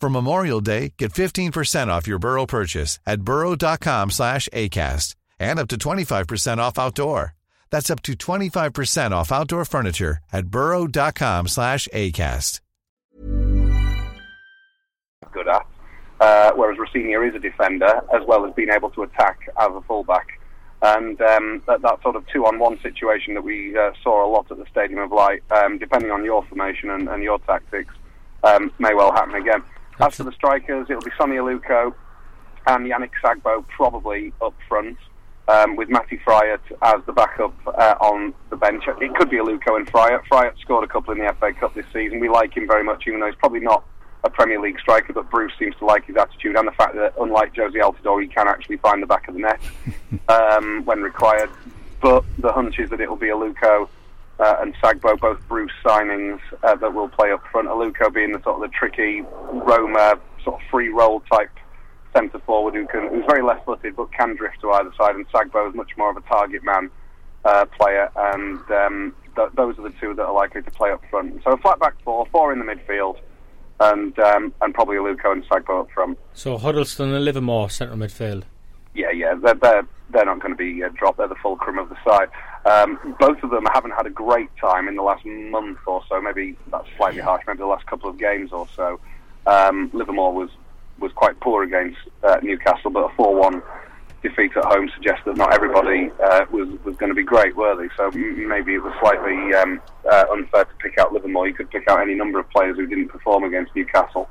For Memorial Day, get 15% off your Burrow purchase at burrow.com slash ACAST and up to 25% off outdoor. That's up to 25% off outdoor furniture at burrow.com slash ACAST. good at. Uh, whereas Rosenior is a defender as well as being able to attack as a fullback. And um, that, that sort of two-on-one situation that we uh, saw a lot at the Stadium of Light, um, depending on your formation and, and your tactics, um, may well happen again. As for the strikers, it'll be Sonny Aluko and Yannick Sagbo probably up front, um, with Matty Fryatt as the backup uh, on the bench. It could be Aluko and Fryatt. Fryatt scored a couple in the FA Cup this season. We like him very much, even though he's probably not a Premier League striker, but Bruce seems to like his attitude and the fact that, unlike Jozy Altidore, he can actually find the back of the net um, when required. But the hunch is that it'll be Aluko uh, and Sagbo, both Bruce signings uh, that will play up front. Aluko being the sort of the tricky Roma sort of free roll type centre forward who can who's very left footed but can drift to either side, and Sagbo is much more of a target man uh, player, and um, th- those are the two that are likely to play up front. So a flat back four, four in the midfield, and um, and probably Aluko and Sagbo up front. So Huddlestone and Livermore central midfield. Yeah, yeah, they're they're, they're not going to be uh, dropped. They're the fulcrum of the side. Um, both of them haven't had a great time in the last month or so. Maybe that's slightly harsh. Maybe the last couple of games or so. Um, Livermore was was quite poor against uh, Newcastle, but a four-one defeat at home suggests that not everybody uh, was was going to be great, were they? So maybe it was slightly um, uh, unfair to pick out Livermore. You could pick out any number of players who didn't perform against Newcastle.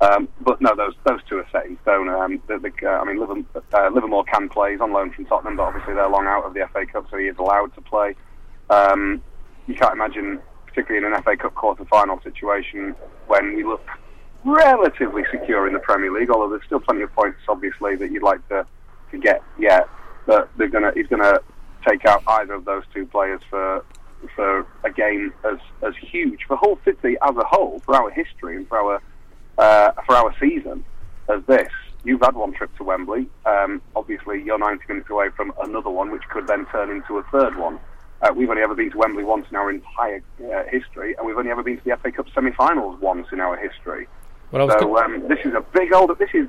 Um, but no, those those two are set in stone. Um, the, the, uh, I mean, Livermore, uh, Livermore can play. He's on loan from Tottenham, but obviously they're long out of the FA Cup, so he is allowed to play. Um, you can't imagine, particularly in an FA Cup quarter-final situation, when we look relatively secure in the Premier League. Although there's still plenty of points, obviously, that you'd like to, to get yet. But they're gonna he's gonna take out either of those two players for for a game as as huge for Hull City as a whole, for our history and for our uh, for our season as this. You've had one trip to Wembley. Um, obviously, you're 90 minutes away from another one, which could then turn into a third one. Uh, we've only ever been to Wembley once in our entire uh, history, and we've only ever been to the FA Cup semi-finals once in our history. Well, So um, this is a big old. This is.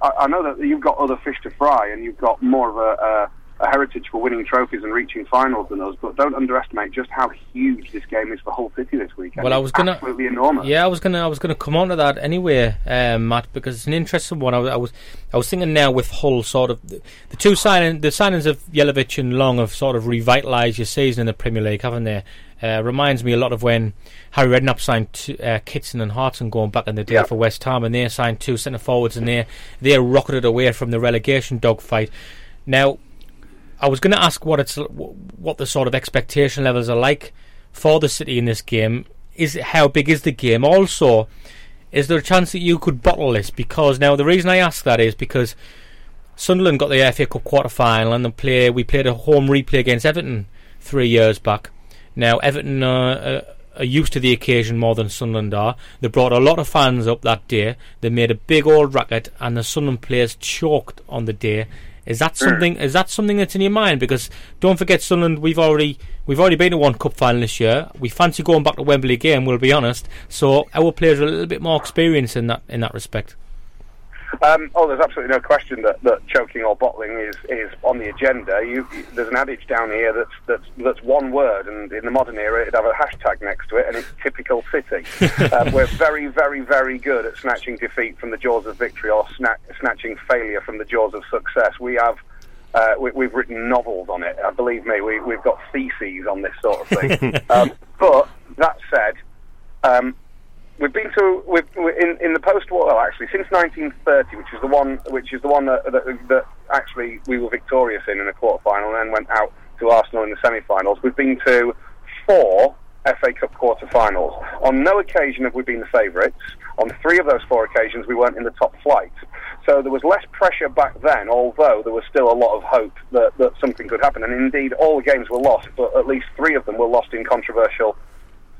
I, I know that you've got other fish to fry, and you've got more of a, a, heritage for winning trophies and reaching finals than us. But don't underestimate just how huge this game is for Hull City this weekend. Well, I was gonna- absolutely enormous. Yeah, I was gonna I was gonna come on to that anyway, um, Matt, because it's an interesting one. I, was- I was I was thinking now with Hull sort of the, the two signing the signings of Jelavic and Long have sort of revitalised your season in the Premier League, haven't they? Uh, reminds me a lot of when Harry Redknapp signed uh, Kitson and Hartson going back in the day Yeah. for West Ham, and they signed two centre forwards, and they they rocketed away from the relegation dogfight. Now, I was going to ask what it's what the sort of expectation levels are like for the city in this game. Is how big is the game? Also, is there a chance that you could bottle this? Because now the reason I ask that is because Sunderland got the FA Cup quarter final and the play we played a home replay against Everton three years back. Now Everton are used to the occasion more than Sunderland are. They brought a lot of fans up that day. They made a big old racket, and the Sunderland players choked on the day. Is that hmm. something? Is that something that's in your mind? Because don't forget, Sunderland. We've already we've already been to one cup final this year. We fancy going back to Wembley again. We'll be honest. So our players are a little bit more experienced in that in that respect. Um, oh, there's absolutely no question that, that choking or bottling is, is on the agenda. You, there's an adage down here that's, that's that's one word, and in the modern era, it'd have a hashtag next to it, and it's typical City. um, we're very, very, very good at snatching defeat from the jaws of victory or sna- snatching failure from the jaws of success. We have. Uh, we, we've written novels on it. Uh, believe me, we, we've got theses on this sort of thing. um, but that said, um, we've been to we've, in in the post-war well, actually since 1930, which is the one which is the one that, that, that actually we were victorious in in the quarter final, and then went out to Arsenal in the semi-finals. We've been to four FA Cup quarter-finals. On no occasion have we been the favourites. On three of those four occasions, we weren't in the top flight. So there was less pressure back then, although there was still a lot of hope that, that something could happen. And indeed, all the games were lost, but at least three of them were lost in controversial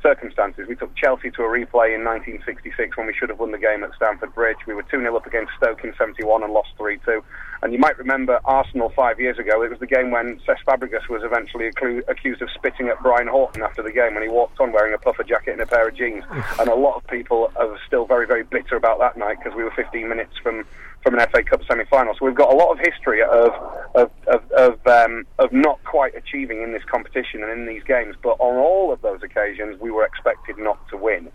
circumstances. We took Chelsea to a replay in 1966 when we should have won the game at Stamford Bridge. We were 2 0 up against Stoke in 71 and lost 3 2. And you might remember Arsenal five years ago. It was the game when Cesc Fabregas was eventually accu- accused of spitting at Brian Horton after the game when he walked on wearing a puffer jacket and a pair of jeans. and a lot of people are still very, very bitter about that night because we were 15 minutes from from an FA Cup semi-final. So we've got a lot of history of of of of, um, of not quite achieving in this competition and in these games. But on all of those occasions, we were expected not to win.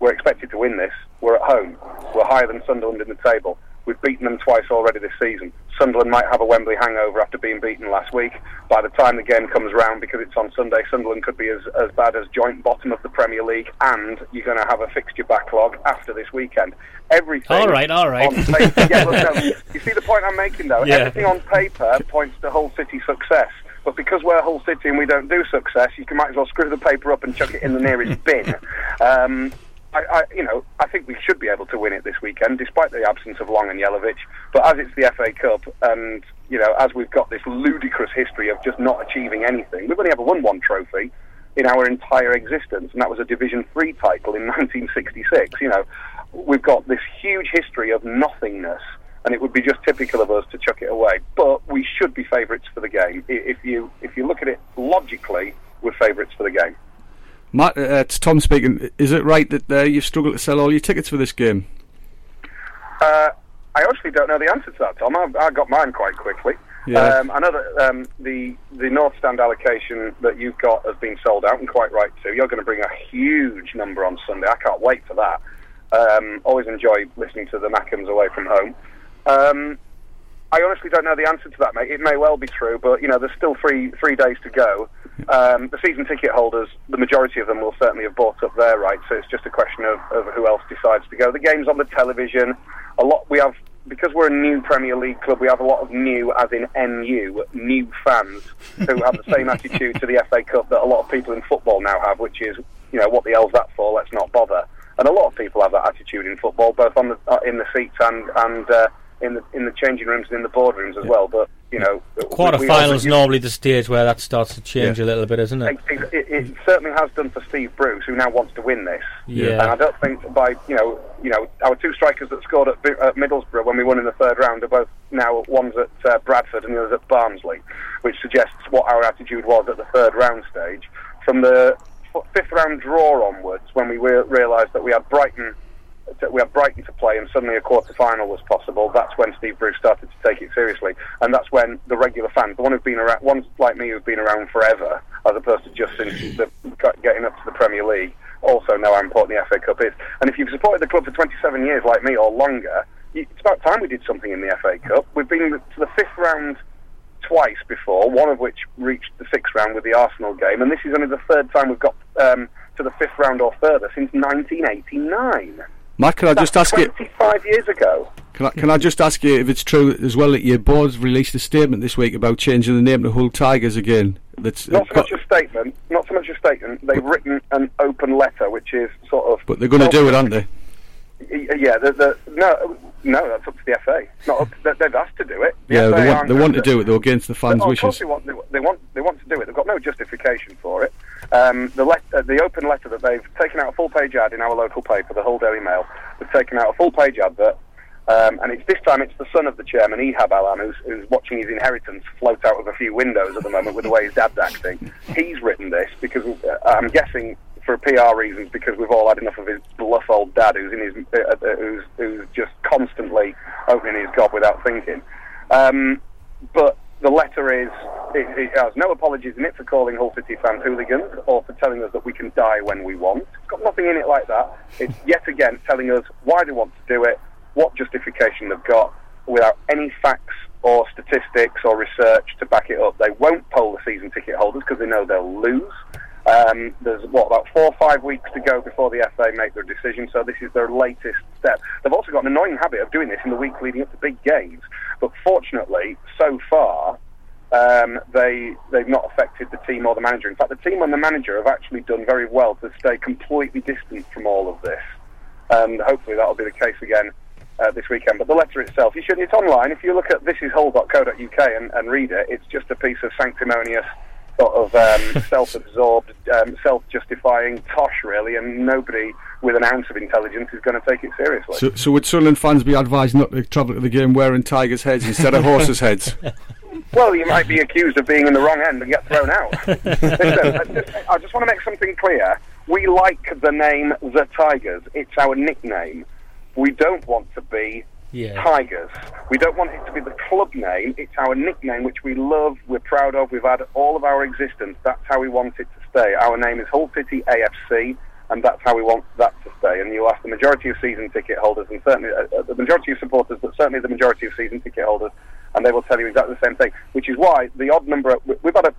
We're expected to win this. We're at home. We're higher than Sunderland in the table. We've beaten them twice already this season. Sunderland might have a Wembley hangover after being beaten last week. By the time the game comes round, because it's on Sunday, Sunderland could be as, as bad as joint bottom of the Premier League, and you're going to have a fixture backlog after this weekend. Everything. All right, all right. on paper- yeah, look, no, you see the point I'm making, though? Yeah. Everything on paper points to Hull City success. But because we're Hull City and we don't do success, you can might as well screw the paper up and chuck it in the nearest bin. Um, I, I, you know, I think we should be able to win it this weekend, despite the absence of Long and Jelavic. But as it's the FA Cup, and you know, as we've got this ludicrous history of just not achieving anything, we've only ever won one trophy in our entire existence, and that was a Division Three title in 1966. You know, we've got this huge history of nothingness, and it would be just typical of us to chuck it away. But we should be favourites for the game. If you if you look at it logically, we're favourites for the game. Matt, uh, it's Tom speaking. Is it right that uh, you've struggled to sell all your tickets for this game? Uh, I honestly don't know the answer to that, Tom. I, I got mine quite quickly. Yeah. Um, I know that um, the the North Stand allocation that you've got has been sold out, and quite right too. You're going to bring a huge number on Sunday. I can't wait for that. Um, always enjoy listening to the Mackems away from home. Um, I honestly don't know the answer to that, mate. It may well be true, but you know, there's still three three days to go. Um, the season ticket holders, the majority of them will certainly have bought up their rights, so it's just a question of, of who else decides to go. The game's on the television. A lot we have because we're a new Premier League club. We have a lot of new, as in NU, new fans who have the same attitude to the FA Cup that a lot of people in football now have, which is, you know, what the hell's that for? Let's not bother. And a lot of people have that attitude in football, both on the uh, in the seats and and uh, in the in the changing rooms and in the boardrooms as well. But you know, we- we Quarterfinals also- normally the stage where that starts to change Yeah. a little bit, isn't it? it, it, it certainly has done for Steve Bruce, who now wants to win this. Yeah. And I don't think by you know you know our two strikers that scored at, at Middlesbrough when we won in the third round are both now one's at uh, Bradford and the other's at Barnsley, which suggests what our attitude was at the third round stage. From the fifth round draw onwards, when we re- realised that we had Brighton. We had Brighton to play, and suddenly a quarter final was possible. That's when Steve Bruce started to take it seriously, and that's when the regular fans, the one who've been around, ones like me who've been around forever, as opposed to just since the, getting up to the Premier League, also know how important the FA Cup is. And if you've supported the club for 27 years, like me, or longer, it's about time we did something in the FA Cup. We've been to the fifth round twice before, one of which reached the sixth round with the Arsenal game, and this is only the third time we've got um, to the fifth round or further since 1989. Matt, can I just ask you? 25 years ago. Can I, can I just ask you if it's true as well that your board's released a statement this week about changing the name to Hull Tigers again? That's Not so much a statement. Not so much a statement. They've written an open letter, which is sort of. but they're going to do it, aren't they? Yeah, the, the, no, no, that's up to the FA. Not up to, they've asked to do it. The Yeah, FA they want they want to do it though against the fans' Oh, of course wishes. they want, they, they want they want to do it. They've got no justification for it. Um, the let, uh, the open letter that they've taken out a full page ad in our local paper, the Hull Daily Mail. They've taken out a full page advert, um, and it's this time it's the son of the chairman, Ehab Allam, who's, who's watching his inheritance float out of a few windows at the moment with the way his dad's acting. He's written this because uh, I'm guessing for PR reasons because we've all had enough of his bluff old dad who's in his uh, uh, who's who's just constantly opening his gob without thinking. Um, but the letter is it, it has no apologies in it for calling Hull City fans hooligans or for telling us that we can die when we want. It's got nothing in it like that. It's yet again telling us why they want to do it, what justification they've got, without any facts or statistics or research to back it up. They won't poll the season ticket holders because they know they'll lose. Um, there's what about four or five weeks to go before the FA make their decision, so this is their latest step. They've also got an annoying habit of doing this in the week leading up to big games, but fortunately, so far, um, they they've not affected the team or the manager. In fact, the team and the manager have actually done very well to stay completely distant from all of this, and hopefully that'll be the case again. Uh, this weekend, but the letter itself, you should. It's online. If you look at thisishull.co.uk and, and read it, it's just a piece of sanctimonious sort of um, self-absorbed, um, self-justifying tosh, really, and nobody with an ounce of intelligence is going to take it seriously. So, so would Sunderland fans be advised not to travel to the game wearing tigers' heads instead of horses' heads? Well, you might be accused of being in the wrong end and get thrown out. Listen, I just, I just want to make something clear. We like the name The Tigers. It's our nickname. We don't want to be Yeah. Tigers. We don't want it to be the club name. It's our nickname, which we love, we're proud of, we've had all of our existence. That's how we want it to stay. Our name is Hull City AFC, and that's how we want that to stay. And you'll ask the majority of season ticket holders, and certainly uh, uh, the majority of supporters, but certainly the majority of season ticket holders, and they will tell you exactly the same thing. Which is why the odd number, we- we've had a.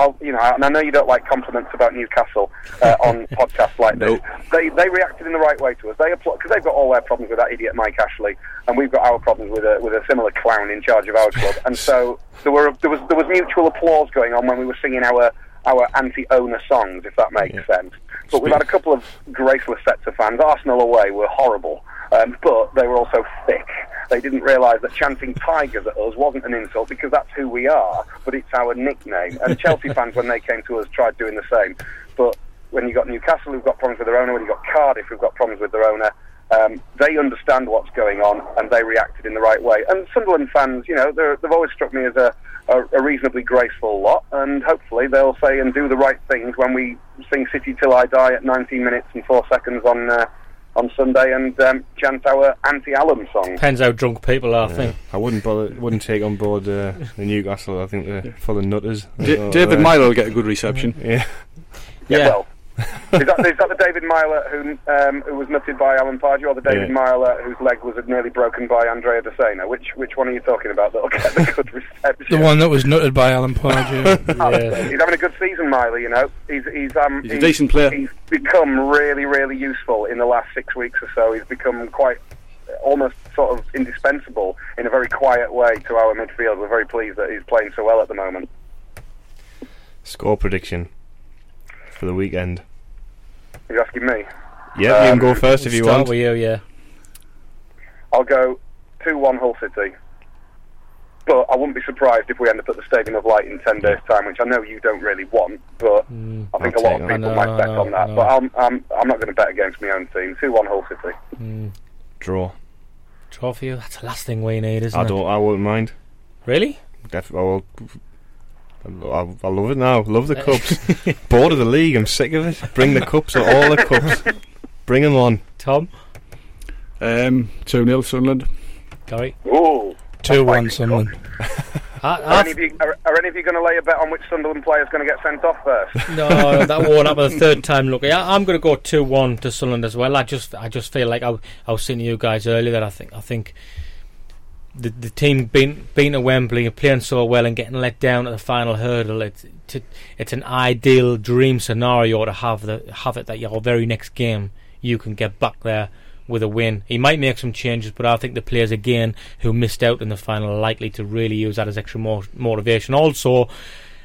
I'll, you know, and I know you don't like compliments about Newcastle uh, on podcasts like this. They they reacted in the right way to us. They because they've got all their problems with that idiot Mike Ashley, and we've got our problems with a with a similar clown in charge of our club. And so there were there was there was mutual applause going on when we were singing our our anti-owner songs, if that makes sense. But we've had a couple of graceless sets of fans. Arsenal away were horrible, um, but they were also thick. They didn't realise that chanting Tigers at us wasn't an insult because that's who we are, but it's our nickname. And Chelsea fans, when they came to us, tried doing the same. But when you've got Newcastle who've got problems with their owner, when you've got Cardiff who've got problems with their owner, um, they understand what's going on and they reacted in the right way. And Sunderland fans, you know, they've always struck me as a, a, a reasonably graceful lot, and hopefully they'll say and do the right things when we sing City Till I Die at 19 minutes and 4 seconds on uh, on Sunday and um, chant our anti-Allam song. Depends how drunk people are, I think. I wouldn't bother, wouldn't take on board uh, the Newcastle. I think they're full of nutters. D- Uh, David Meyler will get a good reception. Yeah. Yeah. Well, is that, is that the David Meyler who um, who was nutted by Alan Pardew, or the David Yeah. Meyler whose leg was nearly broken by Andrea Dossena? Which which one are you talking about that'll get the good reception? The one that was nutted by Alan Pardew. Yeah. He's having a good season, Meyler. You know, he's he's um He's a decent player. He's become really really useful in the last six weeks or so. He's become quite almost sort of indispensable in a very quiet way to our midfield. We're very pleased that he's playing so well at the moment. Score prediction for the weekend. Are asking me? Yeah, you can go Um, first if you Start want. with you, yeah. I'll go 2 1 Hull City. But I wouldn't be surprised if we end up at the Stadium of Light in 10 days' time, which I know you don't really want, but I think I'll a lot of people know, might bet know, on that. But I'm, I'm, I'm not going to bet against my own team. 2 1 Hull City. Draw. Draw for you. That's the last thing we need, isn't I it? don't. I won't mind. Really? Def- I will. I, I love it now. Love the cups. Bored of the league. I'm sick of it. Bring the cups. Or all the cups. Bring them on. Tom? Um, 2 0 Sunderland. Gary? Ooh. 2 1 Sunderland. I, Are any, of you, are, are any of you going to lay a bet on which Sunderland player is going to get sent off first? no, that won't happen the third time. Look, I'm going to go two one to Sunderland as well. I just, I just feel like I, I was saying to you guys earlier that I think, I think the the team being being at Wembley and playing so well and getting let down at the final hurdle. It's to, it's an ideal dream scenario to have the have it that your very next game you can get back there with a win. He might make some changes, but I think the players again who missed out in the final are likely to really use that as extra mo- motivation. Also,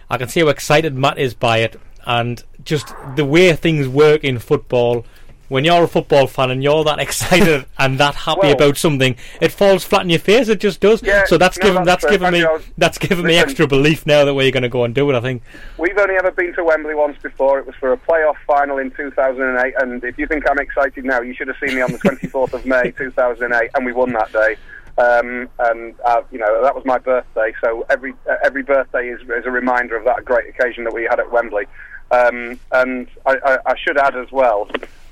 I can see how excited Matt is by it, and just the way things work in football. When you're a football fan and you're that excited and that happy Well- about something, it falls flat in your face. It just does. Yeah, so that's no, given that's that's given me Thank you. I was- that's given me extra belief now that we're going to go and do it. I think. We've only ever been to Wembley once before. It was for a playoff final in 2008. And if you think I'm excited now, you should have seen me on the 24th of May 2008, and we won that day. Um, and uh, you know that was my birthday, so every uh, every birthday is, is a reminder of that great occasion that we had at Wembley. Um, and I, I, I should add as well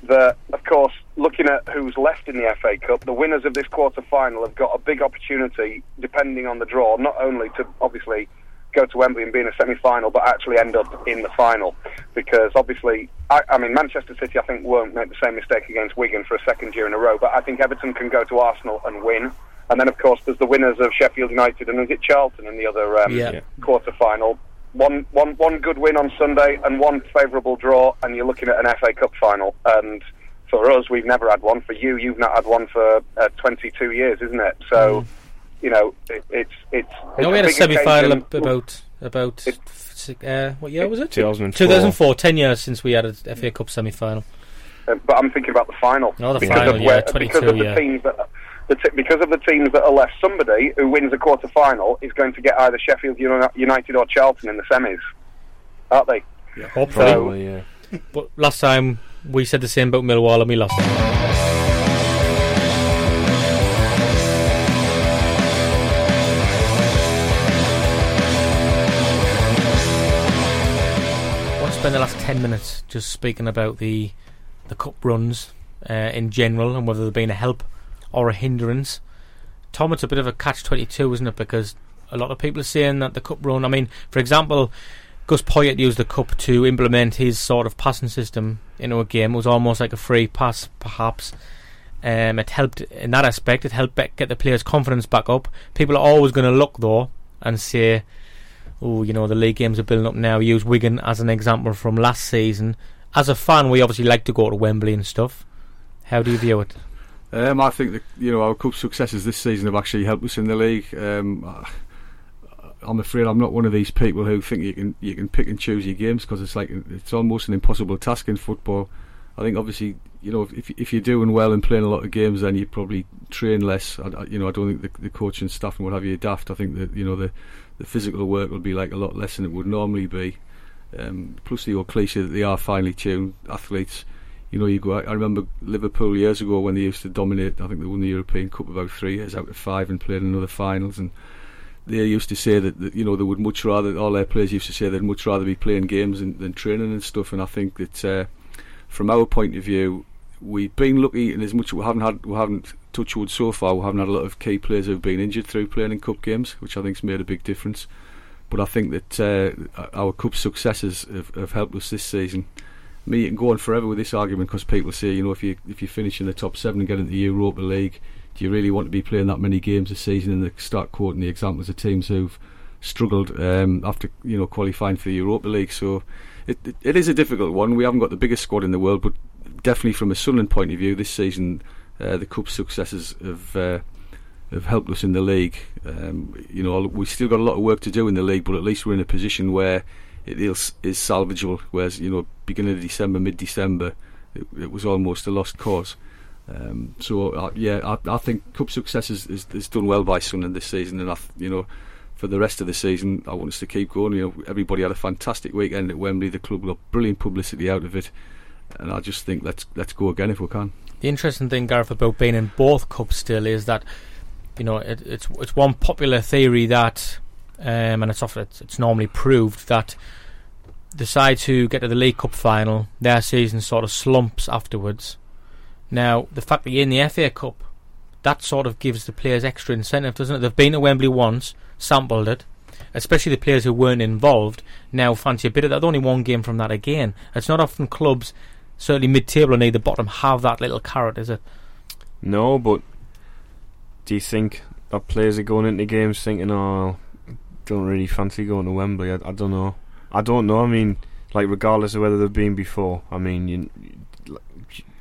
that, of course, looking at who's left in the FA Cup, the winners of this quarter final have got a big opportunity, depending on the draw, not only to obviously go to Wembley and be in a semi-final, but actually end up in the final. Because obviously, I, I mean, Manchester City, I think, won't make the same mistake against Wigan for a second year in a row. But I think Everton can go to Arsenal and win. And then, of course, there's the winners of Sheffield United and is it Charlton in the other um, Yeah. Yeah. quarter-final. One, one, one good win on Sunday and one favourable draw, and you're looking at an FA Cup final. And for us, we've never had one. For you, you've not had one for uh, 22 years, isn't it? So, you know, it, it's it's. Mm. No, we had a big semi-final occasion. about about It- f- uh, what year was it? 2004. 2004. Ten years since we had a FA Cup semi-final. Uh, but I'm thinking about the final. Oh, the because final, of yeah, where, 22, because of the yeah. teams that. The t- because of the teams that are left, somebody who wins a quarter final is going to get either Sheffield United or Charlton in the semis. aren't they? Hopefully. Probably, yeah. But last time we said the same about Millwall and we lost. I want to spend the last 10 minutes just speaking about the the cup runs uh, in general and whether they've been a help or a hindrance. Tom, it's a bit of a catch 22, isn't it? Because a lot of people are saying that the cup run, I mean, for example, Gus Poyet used the cup to implement his sort of passing system into a game. It was almost like a free pass, perhaps. Um, it helped in that aspect. It helped get the players' confidence back up. People are always going to look though and say, "Oh, you know, the league games are building up now." Use Wigan as an example from last season. As a fan, we obviously like to go to Wembley and stuff. How do you view it? Um, I think you know our cup successes this season have actually helped us in the league. Um, I'm afraid I'm not one of these people who think you can you can pick and choose your games because it's like it's almost an impossible task in football. I think obviously you know if if you're doing well and playing a lot of games, then you probably train less. I, you know I don't think the, the coach and staff and what have you daft. I think that you know the the physical work will be like a lot less than it would normally be. Um, plus the old cliche that they are finely tuned athletes. You know, you go. I remember Liverpool years ago when they used to dominate. I think they won the European Cup about three years out of five and played in another finals. And they used to say that, that you know they would much rather. All their players used to say they'd much rather be playing games than, than training and stuff. And I think that uh, from our point of view, we've been lucky, and as much we haven't had, we haven't touched wood so far. We haven't had a lot of key players who've been injured through playing in cup games, which I think's made a big difference. But I think that uh, our cup successes have, have helped us this season. Me, you can go on forever with this argument because people say, you know, if you if you finish in the top seven and get into the Europa League, do you really want to be playing that many games a season? And they start quoting the examples of teams who've struggled um, after you know qualifying for the Europa League. So it, it it is a difficult one. We haven't got the biggest squad in the world, but definitely from a Sunderland point of view, this season uh, the cup successes have. Uh, have helped us in the league. Um, you know, we've still got a lot of work to do in the league, but at least we're in a position where it is, is salvageable. Whereas, you know, beginning of December, mid-December, it, it was almost a lost cause. Um, so uh, yeah, I, I think cup success is, is, is done well by Sunderland this season, and I, you know, for the rest of the season, I want us to keep going. You know, everybody had a fantastic weekend at Wembley. The club got brilliant publicity out of it, and I just think let's let's go again if we can. The interesting thing, Gareth, about being in both cups still is that you know it, it's it's one popular theory that, um, and it's often it's, it's normally proved that the sides who get to the League Cup final, their season sort of slumps afterwards. Now, the fact that you're in the FA Cup, that sort of gives the players extra incentive, doesn't it? They've been to Wembley once, sampled it, especially the players who weren't involved. Now fancy a bit of that. There's Only one game from that again. It's not often clubs, certainly mid-table or near the bottom, have that little carrot, is it? No, but do you think that players are going into games thinking, "Oh, don't really fancy going to Wembley"? I, I don't know. I don't know. I mean, like regardless of whether they've been before. I mean, you, do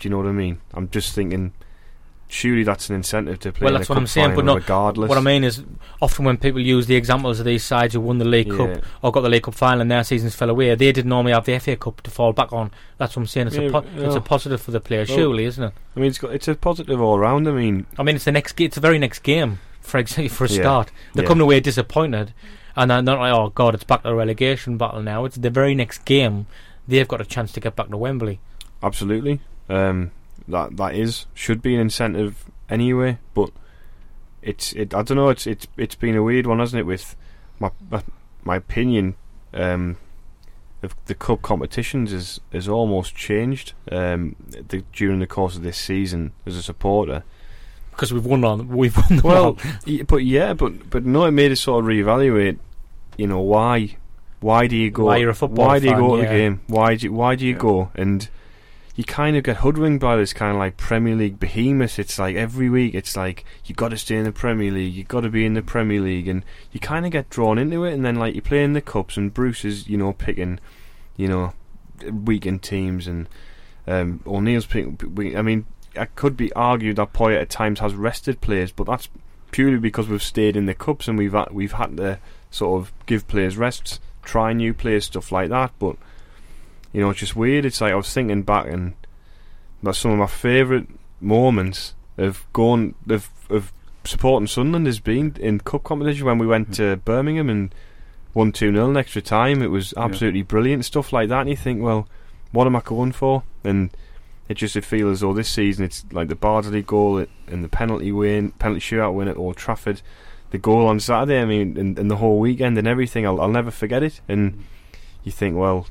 you know what I mean? I'm just thinking. Surely that's an incentive to play. Well, that's what I'm saying, but not- regardless. What I mean is, often when people use the examples of these sides who won the League Yeah. Cup or got the League Cup final and their seasons fell away, they didn't normally have the FA Cup to fall back on. That's what I'm saying. It's, Yeah, a, po- it's a positive for the players, Well- surely, isn't it? I mean, it's got, it's a positive all round. I mean, I mean, it's the next. It's the very next game. For example, for a Yeah. start, they're Yeah. coming away disappointed, and they're not like, "Oh God, it's back to the relegation battle now." It's the very next game. They've got a chance to get back to Wembley. Absolutely. Um, that that is should be an incentive anyway, but it's it. I don't know. It's it's it's been a weird one, hasn't it? With my my, my opinion um, of the cup competitions is is almost changed um, the, during the course of this season as a supporter. Because we've won on, we've won them Well, all. y- but yeah, but but no, it made us sort of reevaluate. You know why? Why do you go? Why you're a football Why do you fan, go to yeah. the game? Why do you, why do you Yeah. go? And you kind of get hoodwinked by this kind of like Premier League behemoth. It's like every week, it's like you got to stay in the Premier League, you got to be in the Premier League, and you kind of get drawn into it. And then like you play in the cups, and Bruce is you know picking, you know, weekend teams, and um, O'Neill's picking. we- I mean, it could be argued that Poyet at times has rested players, but that's purely because we've stayed in the cups and we've had, we've had to sort of give players rests, try new players, stuff like that. But you know, it's just weird. It's like I was thinking back and that's some of my favourite moments of going of of supporting Sunderland has been in cup competition when we went hmm. to Birmingham and won two nil in extra time. It was absolutely brilliant stuff like that. And you think, well, what am I going for? And it just it feels as though this season it's like the Bardsley goal and the penalty win, penalty shootout win at Old Trafford, the goal on Saturday. I mean, and, and the whole weekend and everything. I'll, I'll never forget it. And you think, well,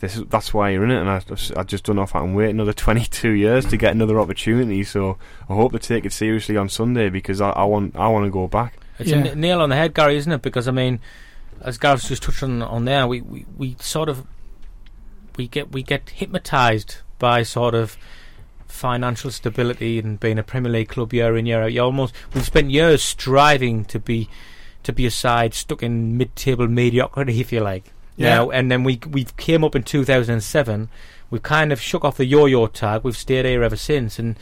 this is, that's why you're in it. And I, I just don't know if I can wait another 22 years to get another opportunity. So I hope they take it seriously on Sunday because I, I want I want to go back. It's Yeah. a n- nail on the head, Gary, isn't it? Because I mean, as Gareth's just touched on on there, we, we, we sort of we get we get hypnotised by sort of financial stability and being a Premier League club year in year out. You almost we've spent years striving to be to be a side stuck in mid-table mediocrity, if you like. Yeah. Now and then we we came up in 2007. We've kind of shook off the yo-yo tag. We've stayed here ever since, and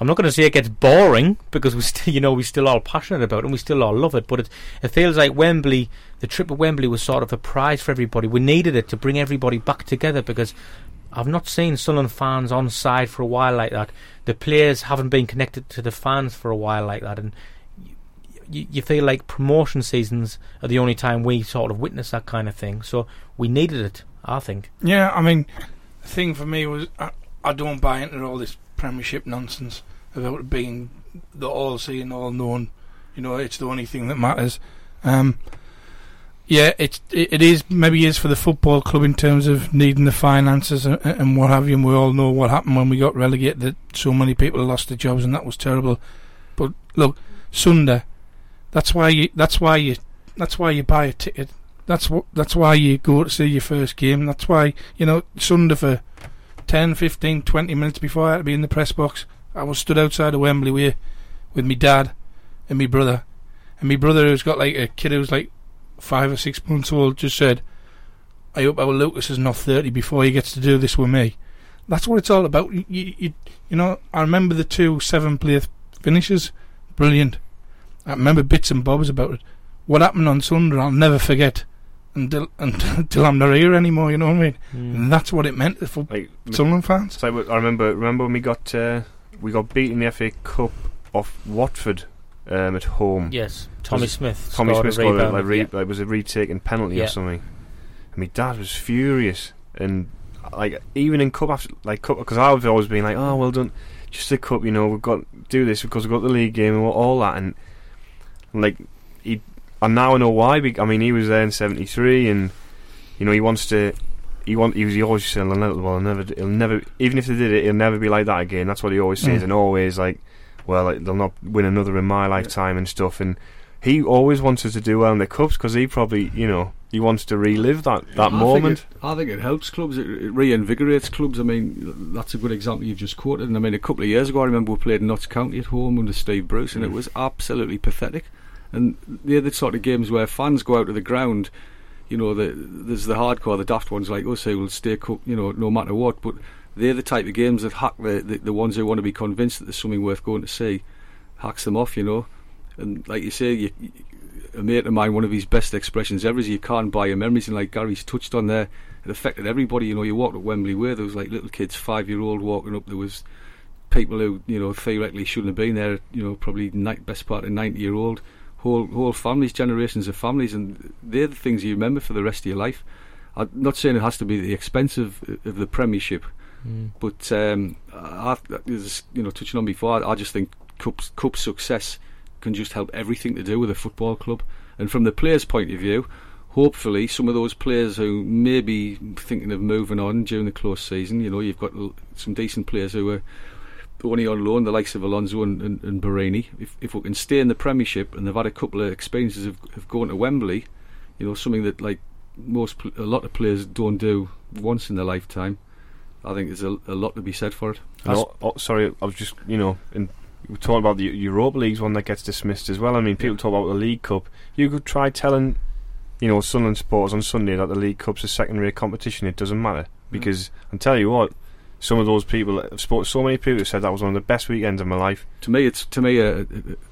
I'm not going to say it gets boring because we still, you know, we still all passionate about it and we still all love it. But it, it feels like Wembley, the trip to Wembley was sort of a prize for everybody. We needed it to bring everybody back together because I've not seen Sunderland fans on side for a while like that. The players haven't been connected to the fans for a while like that, and you, you feel like promotion seasons are the only time we sort of witness that kind of thing. So we needed it, I think. Yeah, I mean, the thing for me was I, I don't buy into all this Premiership nonsense about being the all-seeing, all-known. You know, it's the only thing that matters. Um, yeah, it, it is maybe is for the football club in terms of needing the finances and, and what have you. And we all know what happened when we got relegated. That so many people lost their jobs, and that was terrible. But look, Sunday, that's why you that's why you that's why you buy a ticket. That's what that's why you go to see your first game. That's why you know Sunday for 10, 15, 20 minutes before I had to be in the press box. I was stood outside of Wembley with with me dad and me brother, and me brother who's got like a kid who's like five or six months old just said, "I hope our Lucas is not thirty before he gets to do this with me." That's what it's all about. You, you, you, know, I remember the two seven play finishes, brilliant. I remember bits and bobs about it. What happened on Sunday, I'll never forget until until I'm not here anymore. You know what I mean? And that's what it meant for Like Sunderland fans. So I remember remember when we got uh, we got beaten in the FA Cup off Watford um, at home. Yes, Tommy Was- Smith. Tommy Smith a scored a, like, re- yeah. like was a retaken penalty Yeah. or something. And my dad was furious, and like even in cup after like cup because I've always been like, oh well done, just the cup, you know, we've got to do this because we've got the league game and all that, and like he, and now I know why. I mean, he was there in '73, and you know he wants to. He want. He was. He always said, "Well, I'll never. Well, I'll never. He'll never. Even if they did it, he'll never be like that again." That's what he always says, Mm. and always like, "Well, they'll not win another in my lifetime and stuff." And he always wants us to do well in the cups because he probably, you know, he wants to relive that that I moment. Think it, I think it helps clubs. It, it reinvigorates clubs. I mean, that's a good example you've just quoted. And I mean, a couple of years ago, I remember we played Notts County at home under Steve Bruce, and it Mm. was absolutely pathetic. And they're the sort of games where fans go out to the ground. You know, the, there's the hardcore, the daft ones like us who will stay, you know, no matter what. But they're the type of games that hack the, the the ones who want to be convinced that there's something worth going to see, hacks them off. You know, and like you say, you, a mate of mine, one of his best expressions ever is you can't buy your memories. And like Gary's touched on there, it affected everybody. You know, you walked at Wembley Way, there was like little kids, five year old walking up. There was people who, you know, theoretically shouldn't have been there. You know, probably ni- best part of ninety year old. Whole whole families, generations of families, and they're the things you remember for the rest of your life. I'm not saying it has to be the expense of, of the Premiership, But um, I, you know, touching on before, I, I just think cup cup success can just help everything to do with a football club. And from the players' point of view, hopefully some of those players who may be thinking of moving on during the close season, you know, you've got some decent players who are only on loan, the likes of Alonso and, and, and Borini. If, if we can stay in the Premiership and they've had a couple of experiences of, of going to Wembley, you know, something that like most a lot of players don't do once in their lifetime. I think there's a, a lot to be said for it. Oh, sorry, I was just you know, in, we're talking about the Europa League's one that gets dismissed as well. I mean, people talk about the League Cup. You could try telling, you know, Sunderland supporters on Sunday that the League Cup's a second-rate competition. It doesn't matter because I'm telling you what, some of those people, I've spoken so many people who said that was one of the best weekends of my life. to me, it's to me. Uh, uh,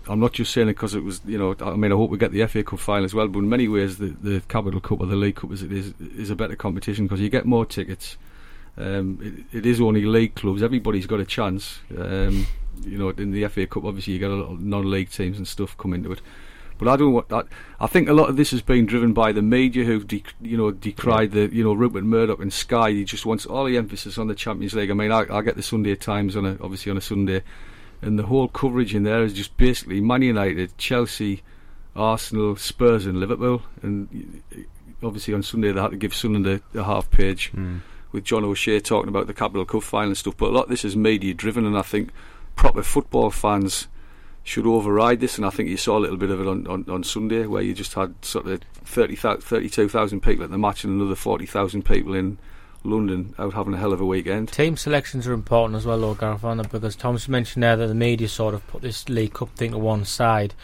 I'm not just saying it because it was, you know. I mean, I hope we get the FA Cup final as well. But in many ways, the, the Capital Cup or the League Cup is is, is a better competition because you get more tickets. Um, it, it is only league clubs. Everybody's got a chance. Um, you know, in the FA Cup, obviously you get a lot of non-league teams and stuff come into it. But I don't want that. I think a lot of this has been driven by the media who, de- you know, decried the, you know, Rupert Murdoch and Sky. He just wants all the emphasis on the Champions League. I mean, I, I get the Sunday Times on a, obviously on a Sunday, and the whole coverage in there is just basically Man United, Chelsea, Arsenal, Spurs, and Liverpool. And obviously on Sunday they had to give Sunderland a, a half page Mm. With John O'Shea talking about the Capital Cup final and stuff. But a lot of this is media driven, and I think proper football fans should override this. And I think you saw a little bit of it on, on, on Sunday, where you just had sort of 30, 32,000 people at the match and another 40,000 people in London out having a hell of a weekend. Team selections are important as well, though, Gareth? Because Thomas mentioned there that the media sort of put this League Cup thing to one side.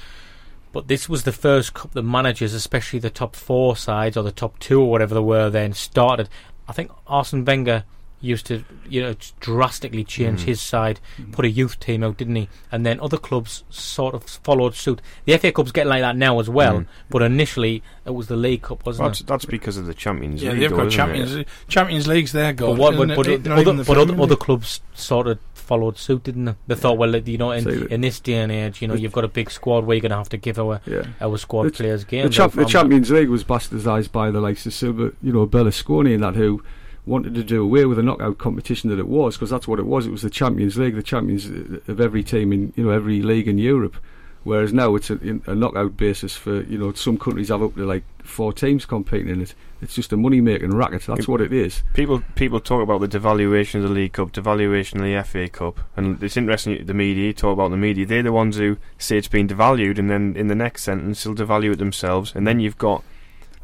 But this was the first cup the managers, especially the top four sides or the top two or whatever they were, then started. I think Arsene Wenger used to, you know, drastically change Mhm. his side, Mm. put a youth team out, didn't he? And then other clubs sort of followed suit. The FA Cup's getting like that now as well, Mm. but initially it was the League Cup, wasn't That's it? that's because of the Champions Yeah, League. they've though, got Champions it? Champions League's their goal. But, what, isn't but, it? but, It- other, the but other, other clubs sort of followed suit, didn't they? They thought, well, you know, in, in this day and age, you know, you've got a big squad where you're going to have to give our Yeah. our squad The- players The, games. the from. Champions League was bastardised by the likes of Silvio, you know, Berlusconi and that who wanted to do away with the knockout competition that it was because that's what it was. It was the Champions League, the champions of every team in you know every league in Europe. Whereas now it's a, a knockout basis for you know some countries have up to like four teams competing in it. It's just a money making racket. That's what it is. People people talk about the devaluation of the League Cup, devaluation of the FA Cup, and it's interesting. The media talk about the media; they're the ones who say it's been devalued, and then in the next sentence they'll devalue it themselves. And then you've got,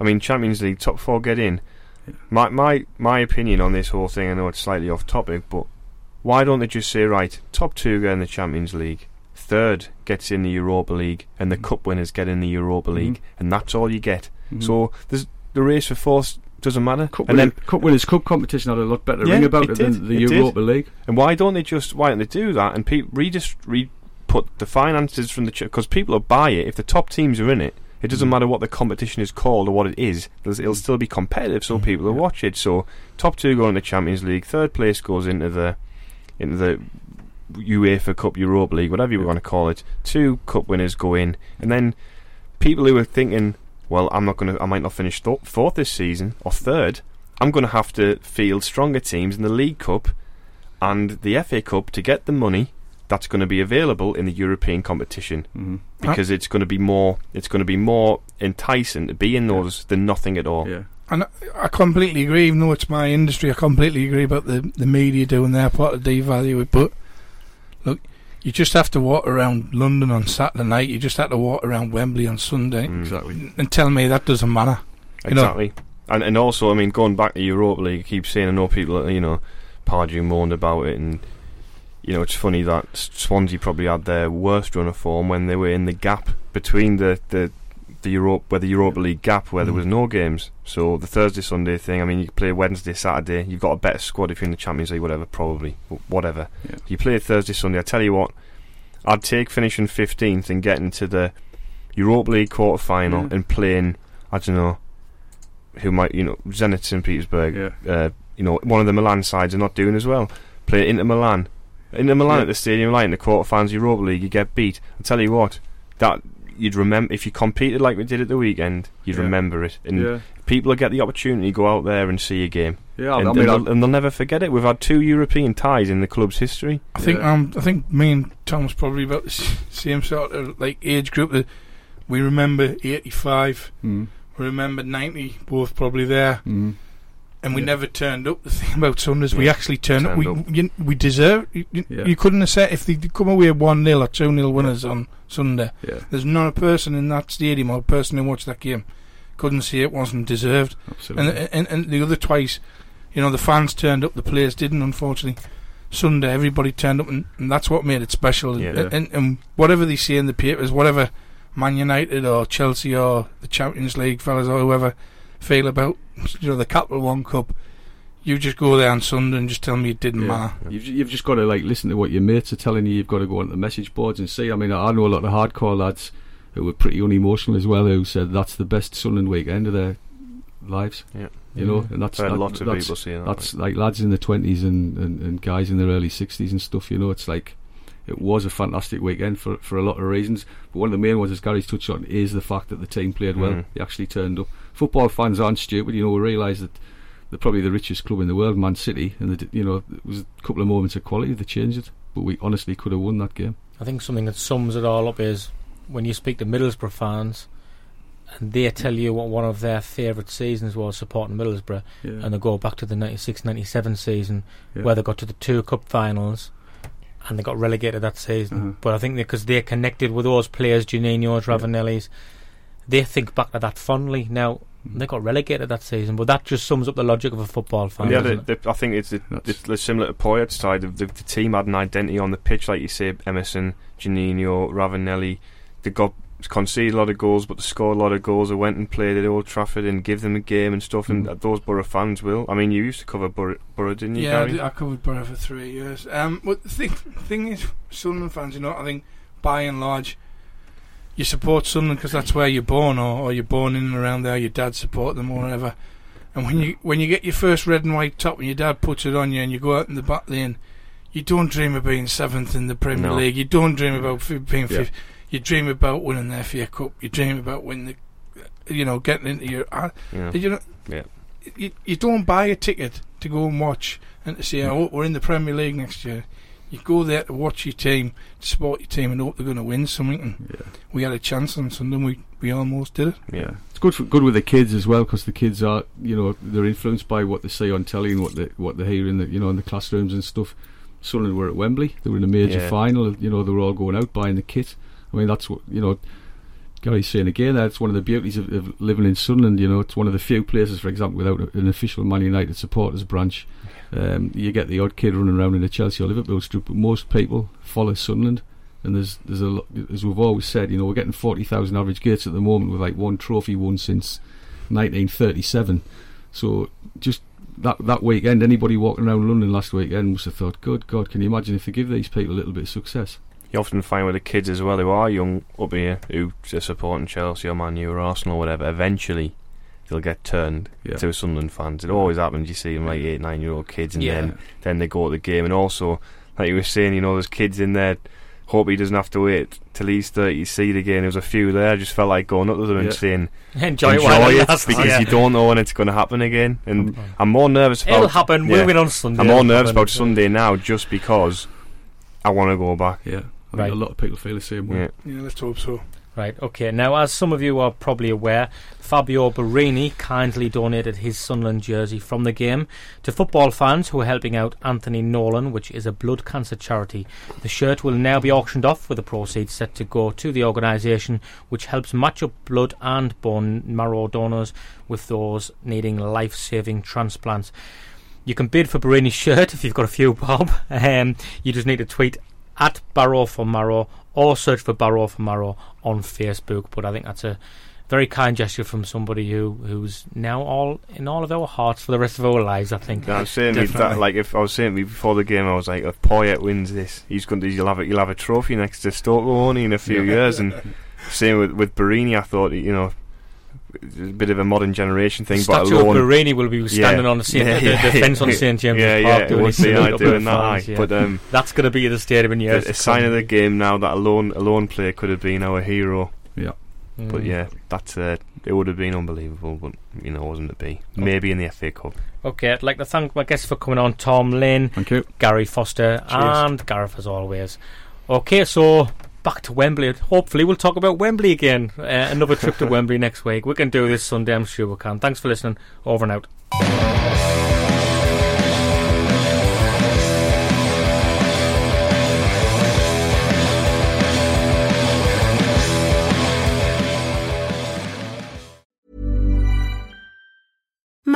I mean, Champions League top four get in. Yeah. My my my opinion on this whole thing. I know it's slightly off topic, but why don't they just say right? Top two get in the Champions League. Third gets in the Europa League, and the Mhm. cup winners get in the Europa Mhm. League, and that's all you get. Mhm. So there's the race for fourth doesn't matter. Cup, and winner, then Cup Winners' Cup competition had a lot better Yeah, ring about it it, did, than the it did. Europa League. And why don't they just why don't they do that and pe- redist- re put the finances from the because people will buy it if the top teams are in it. It doesn't Mm. matter what the competition is called or what it is. It'll still be competitive, so Mm, people will watch it. So top two go into the Champions League, third place goes into the into the UEFA Cup, Europa League, whatever you Yeah. want to call it. Two cup winners go in, and then people who are thinking, well, I'm not going to, I might not finish th- fourth this season or third. I'm going to have to field stronger teams in the League Cup and the FA Cup to get the money that's going to be available in the European competition Mm-hmm. because it's going to be more it's going to be more enticing to be in those than nothing at all. Yeah. And I- I completely agree, even though it's my industry, I completely agree about the, the media doing their part to devalue it. But look, you just have to walk around London on Saturday night, you just have to walk around Wembley on Sunday, Mm. Exactly. and tell me that doesn't matter. You know- Exactly. And and also, I mean, going back to Europa League, I keep saying I know people, you know, Pardew moaned about it, and you know, it's funny that Swansea probably had their worst run of form when they were in the gap between the the the Europe where the Europa League gap where there Mm. was no games. So the Thursday Sunday thing. I mean, you play Wednesday Saturday. You've got a better squad if you're in the Champions League, whatever. Probably, whatever. Yeah. You play Thursday Sunday. I tell you what, I'd take finishing fifteenth and getting to the Europa League quarter final Yeah. and playing. I don't know who might you know Zenit St Petersburg. Yeah. Uh, you know, one of the Milan sides are not doing as well. Play Inter Milan. Inter Milan Yeah. at the Stadium Light in the quarterfinals Europa League, you get beat. I tell you what, that you'd remember if you competed like we did at the weekend, you'd Yeah. remember it, and Yeah. people will get the opportunity to go out there and see a game, Yeah. and, I and they'll, and they'll never forget it. We've had two European ties in the club's history. I think Yeah. um, I think me and Tom's probably about the same sort of like age group. That we remember '85, mm, we remember '90, both probably there, mm, and we Yeah. never turned up. The thing about Sundays, we actually turned, up. turned We you, we deserve. You, Yeah. you couldn't have said if they come away one 0 or two 0 winners on Sunday. yeah. There's not a person in that stadium or a person who watched that game couldn't see it wasn't deserved. Absolutely. And, and and the other twice, you know, the fans turned up, the players didn't. Unfortunately, Sunday everybody turned up, and, and that's what made it special. Yeah. And, and, and whatever they say in the papers, whatever Man United or Chelsea or the Champions League fellas or whoever feel about, you know, the Capital One Cup, you just go there on Sunday and just tell me it didn't Yeah. matter. You've, you've just got to like listen to what your mates are telling you. You've got to go onto the message boards and see. I mean, I know a lot of hardcore lads who were pretty unemotional as well, who said that's the best Sunderland weekend of their lives. Yeah. You know, and that's I've heard that- lots of that's, people saying that. That's like lads in the twenties and, and, and guys in their early sixties and stuff. You know, it's like it was a fantastic weekend for for a lot of reasons. But one of the main ones, as Gary's touched on, is the fact that the team played well. Mm. They actually turned up. Football fans aren't stupid. You know, we realise that they're probably the richest club in the world, Man City, and they, you know it was a couple of moments of quality. They changed it, but we honestly could have won that game. I think something that sums it all up is when you speak to Middlesbrough fans and they tell you what one of their favourite seasons was supporting Middlesbrough Yeah. and they go back to the 96-97 season Yeah. where they got to the two cup finals and they got relegated that season. Uh-huh. But I think because they, are connected with those players, Juninho's, Ravanelli's, they think back to that fondly. Now. They got relegated that season, but that just sums up the logic of a football fan. Yeah, the doesn't other, it? the, I think it's, the, That's- it's similar to Poyet's side. The, the, the team had an identity on the pitch, like you say, Emerson, Juninho, Ravanelli. They got conceded a lot of goals, but they scored a lot of goals. They went and played at Old Trafford and give them a game and stuff. And Mm. those Borough fans will. I mean, you used to cover Borough, Borough didn't you, Yeah, I, did- I covered Borough for three years. Um, but the thing, thing is, Sunderland fans, you know, I think by and large, you support Sunderland because that's where you're born, or, or you're born in and around there. Your dad support them, or whatever. And when you when you get your first red and white top, and your dad puts it on you, and you go out in the back lane, you don't dream of being seventh in the Premier No. League. You don't dream about being Yeah. fifth. You dream about winning the FA Cup. You dream about winning the, you know, getting into your. Uh, Yeah. you know? Yeah. You, you don't buy a ticket to go and watch and to say, oh, we're in the Premier League next year. You go there to watch your team, to support your team, and hope they're going to win something. And Yeah. we had a chance on Sunday. We we almost did it. yeah. It's good for, good with the kids as well because the kids are you know they're influenced by what they see on telly and what they what they hear in the you know in the classrooms and stuff. Sunderland were at Wembley. They were in a major Yeah. final. You know they were all going out buying the kit. I mean that's what you know. Gary's saying again that's one of the beauties of, of living in Sunderland. You know it's one of the few places, for example, without an official Man United supporters branch. Um, you get the odd kid running around in a Chelsea or Liverpool street, but most people follow Sunderland. And there's there's a as we've always said, you know, we're getting forty thousand average gates at the moment with like one trophy won since 1937. So just that that weekend, anybody walking around London last weekend must have thought, "Good God, can you imagine if they give these people a little bit of success?" You often find with the kids as well who are young up here who are supporting Chelsea or Man U or Arsenal or whatever. Eventually, they'll get turned Yeah. to Sunderland fans. It always happens. You see them like eight, nine year old kids, and Yeah. then then they go to the game. And also, like you were saying, you know, there's kids in there. Hope he doesn't have to wait till he's thirty to see it again. There was a few there. I just felt like going up to them Yeah. and saying, Enjoy, it "Enjoy it," it because yeah. you don't know when it's going to happen again. And I'm more nervous about. It'll happen. yeah. We'll win on Sunday. I'm more It'll nervous happen. about Sunday now, just because I want to go back. Yeah, I Right. think a lot of people feel the same way. Yeah. Yeah, let's hope so. Right, okay. Now, as some of you are probably aware, Fabio Borini kindly donated his Sunderland jersey from the game to football fans who are helping out Anthony Nolan, which is a blood cancer charity. The shirt will now be auctioned off with the proceeds set to go to the organisation, which helps match up blood and bone marrow donors with those needing life saving transplants. You can bid for Borini's shirt if you've got a few, Bob. Um, you just need to tweet at Barrow for Marrow or search for Barrow for Marrow on Facebook. But I think that's a very kind gesture from somebody who who's now all in all of our hearts for the rest of our lives. I think. Yeah, I'm saying that, like if I was saying to you before the game, I was like, if Poyet wins this, he's going to you'll have a, you'll have a trophy next to Stokoe won't he, in a few Yeah. years. And same with with Borini, I thought you know, it's a bit of a modern generation thing, but Statue of alone. Borini will be standing on the, St. Yeah, the, yeah. the fence on St James's yeah, Park yeah, it doing would his be salute I up to doing that. fans, yeah. But um, That's going to be the stadium in years. a, a sign of the game now that a lone a lone player could have been our hero. Yeah. But Mm. yeah, that's uh, it would have been unbelievable, but you know, wasn't to be. Maybe in the FA Cup. Okay, I'd like to thank my guests for coming on, Tom Lynn, Thank you. Gary Foster, and Gareth as always. Okay, so back to Wembley. Hopefully, we'll talk about Wembley again. Uh, another trip to Wembley next week. We can do this Sunday, I'm sure we can. Thanks for listening. Over and out.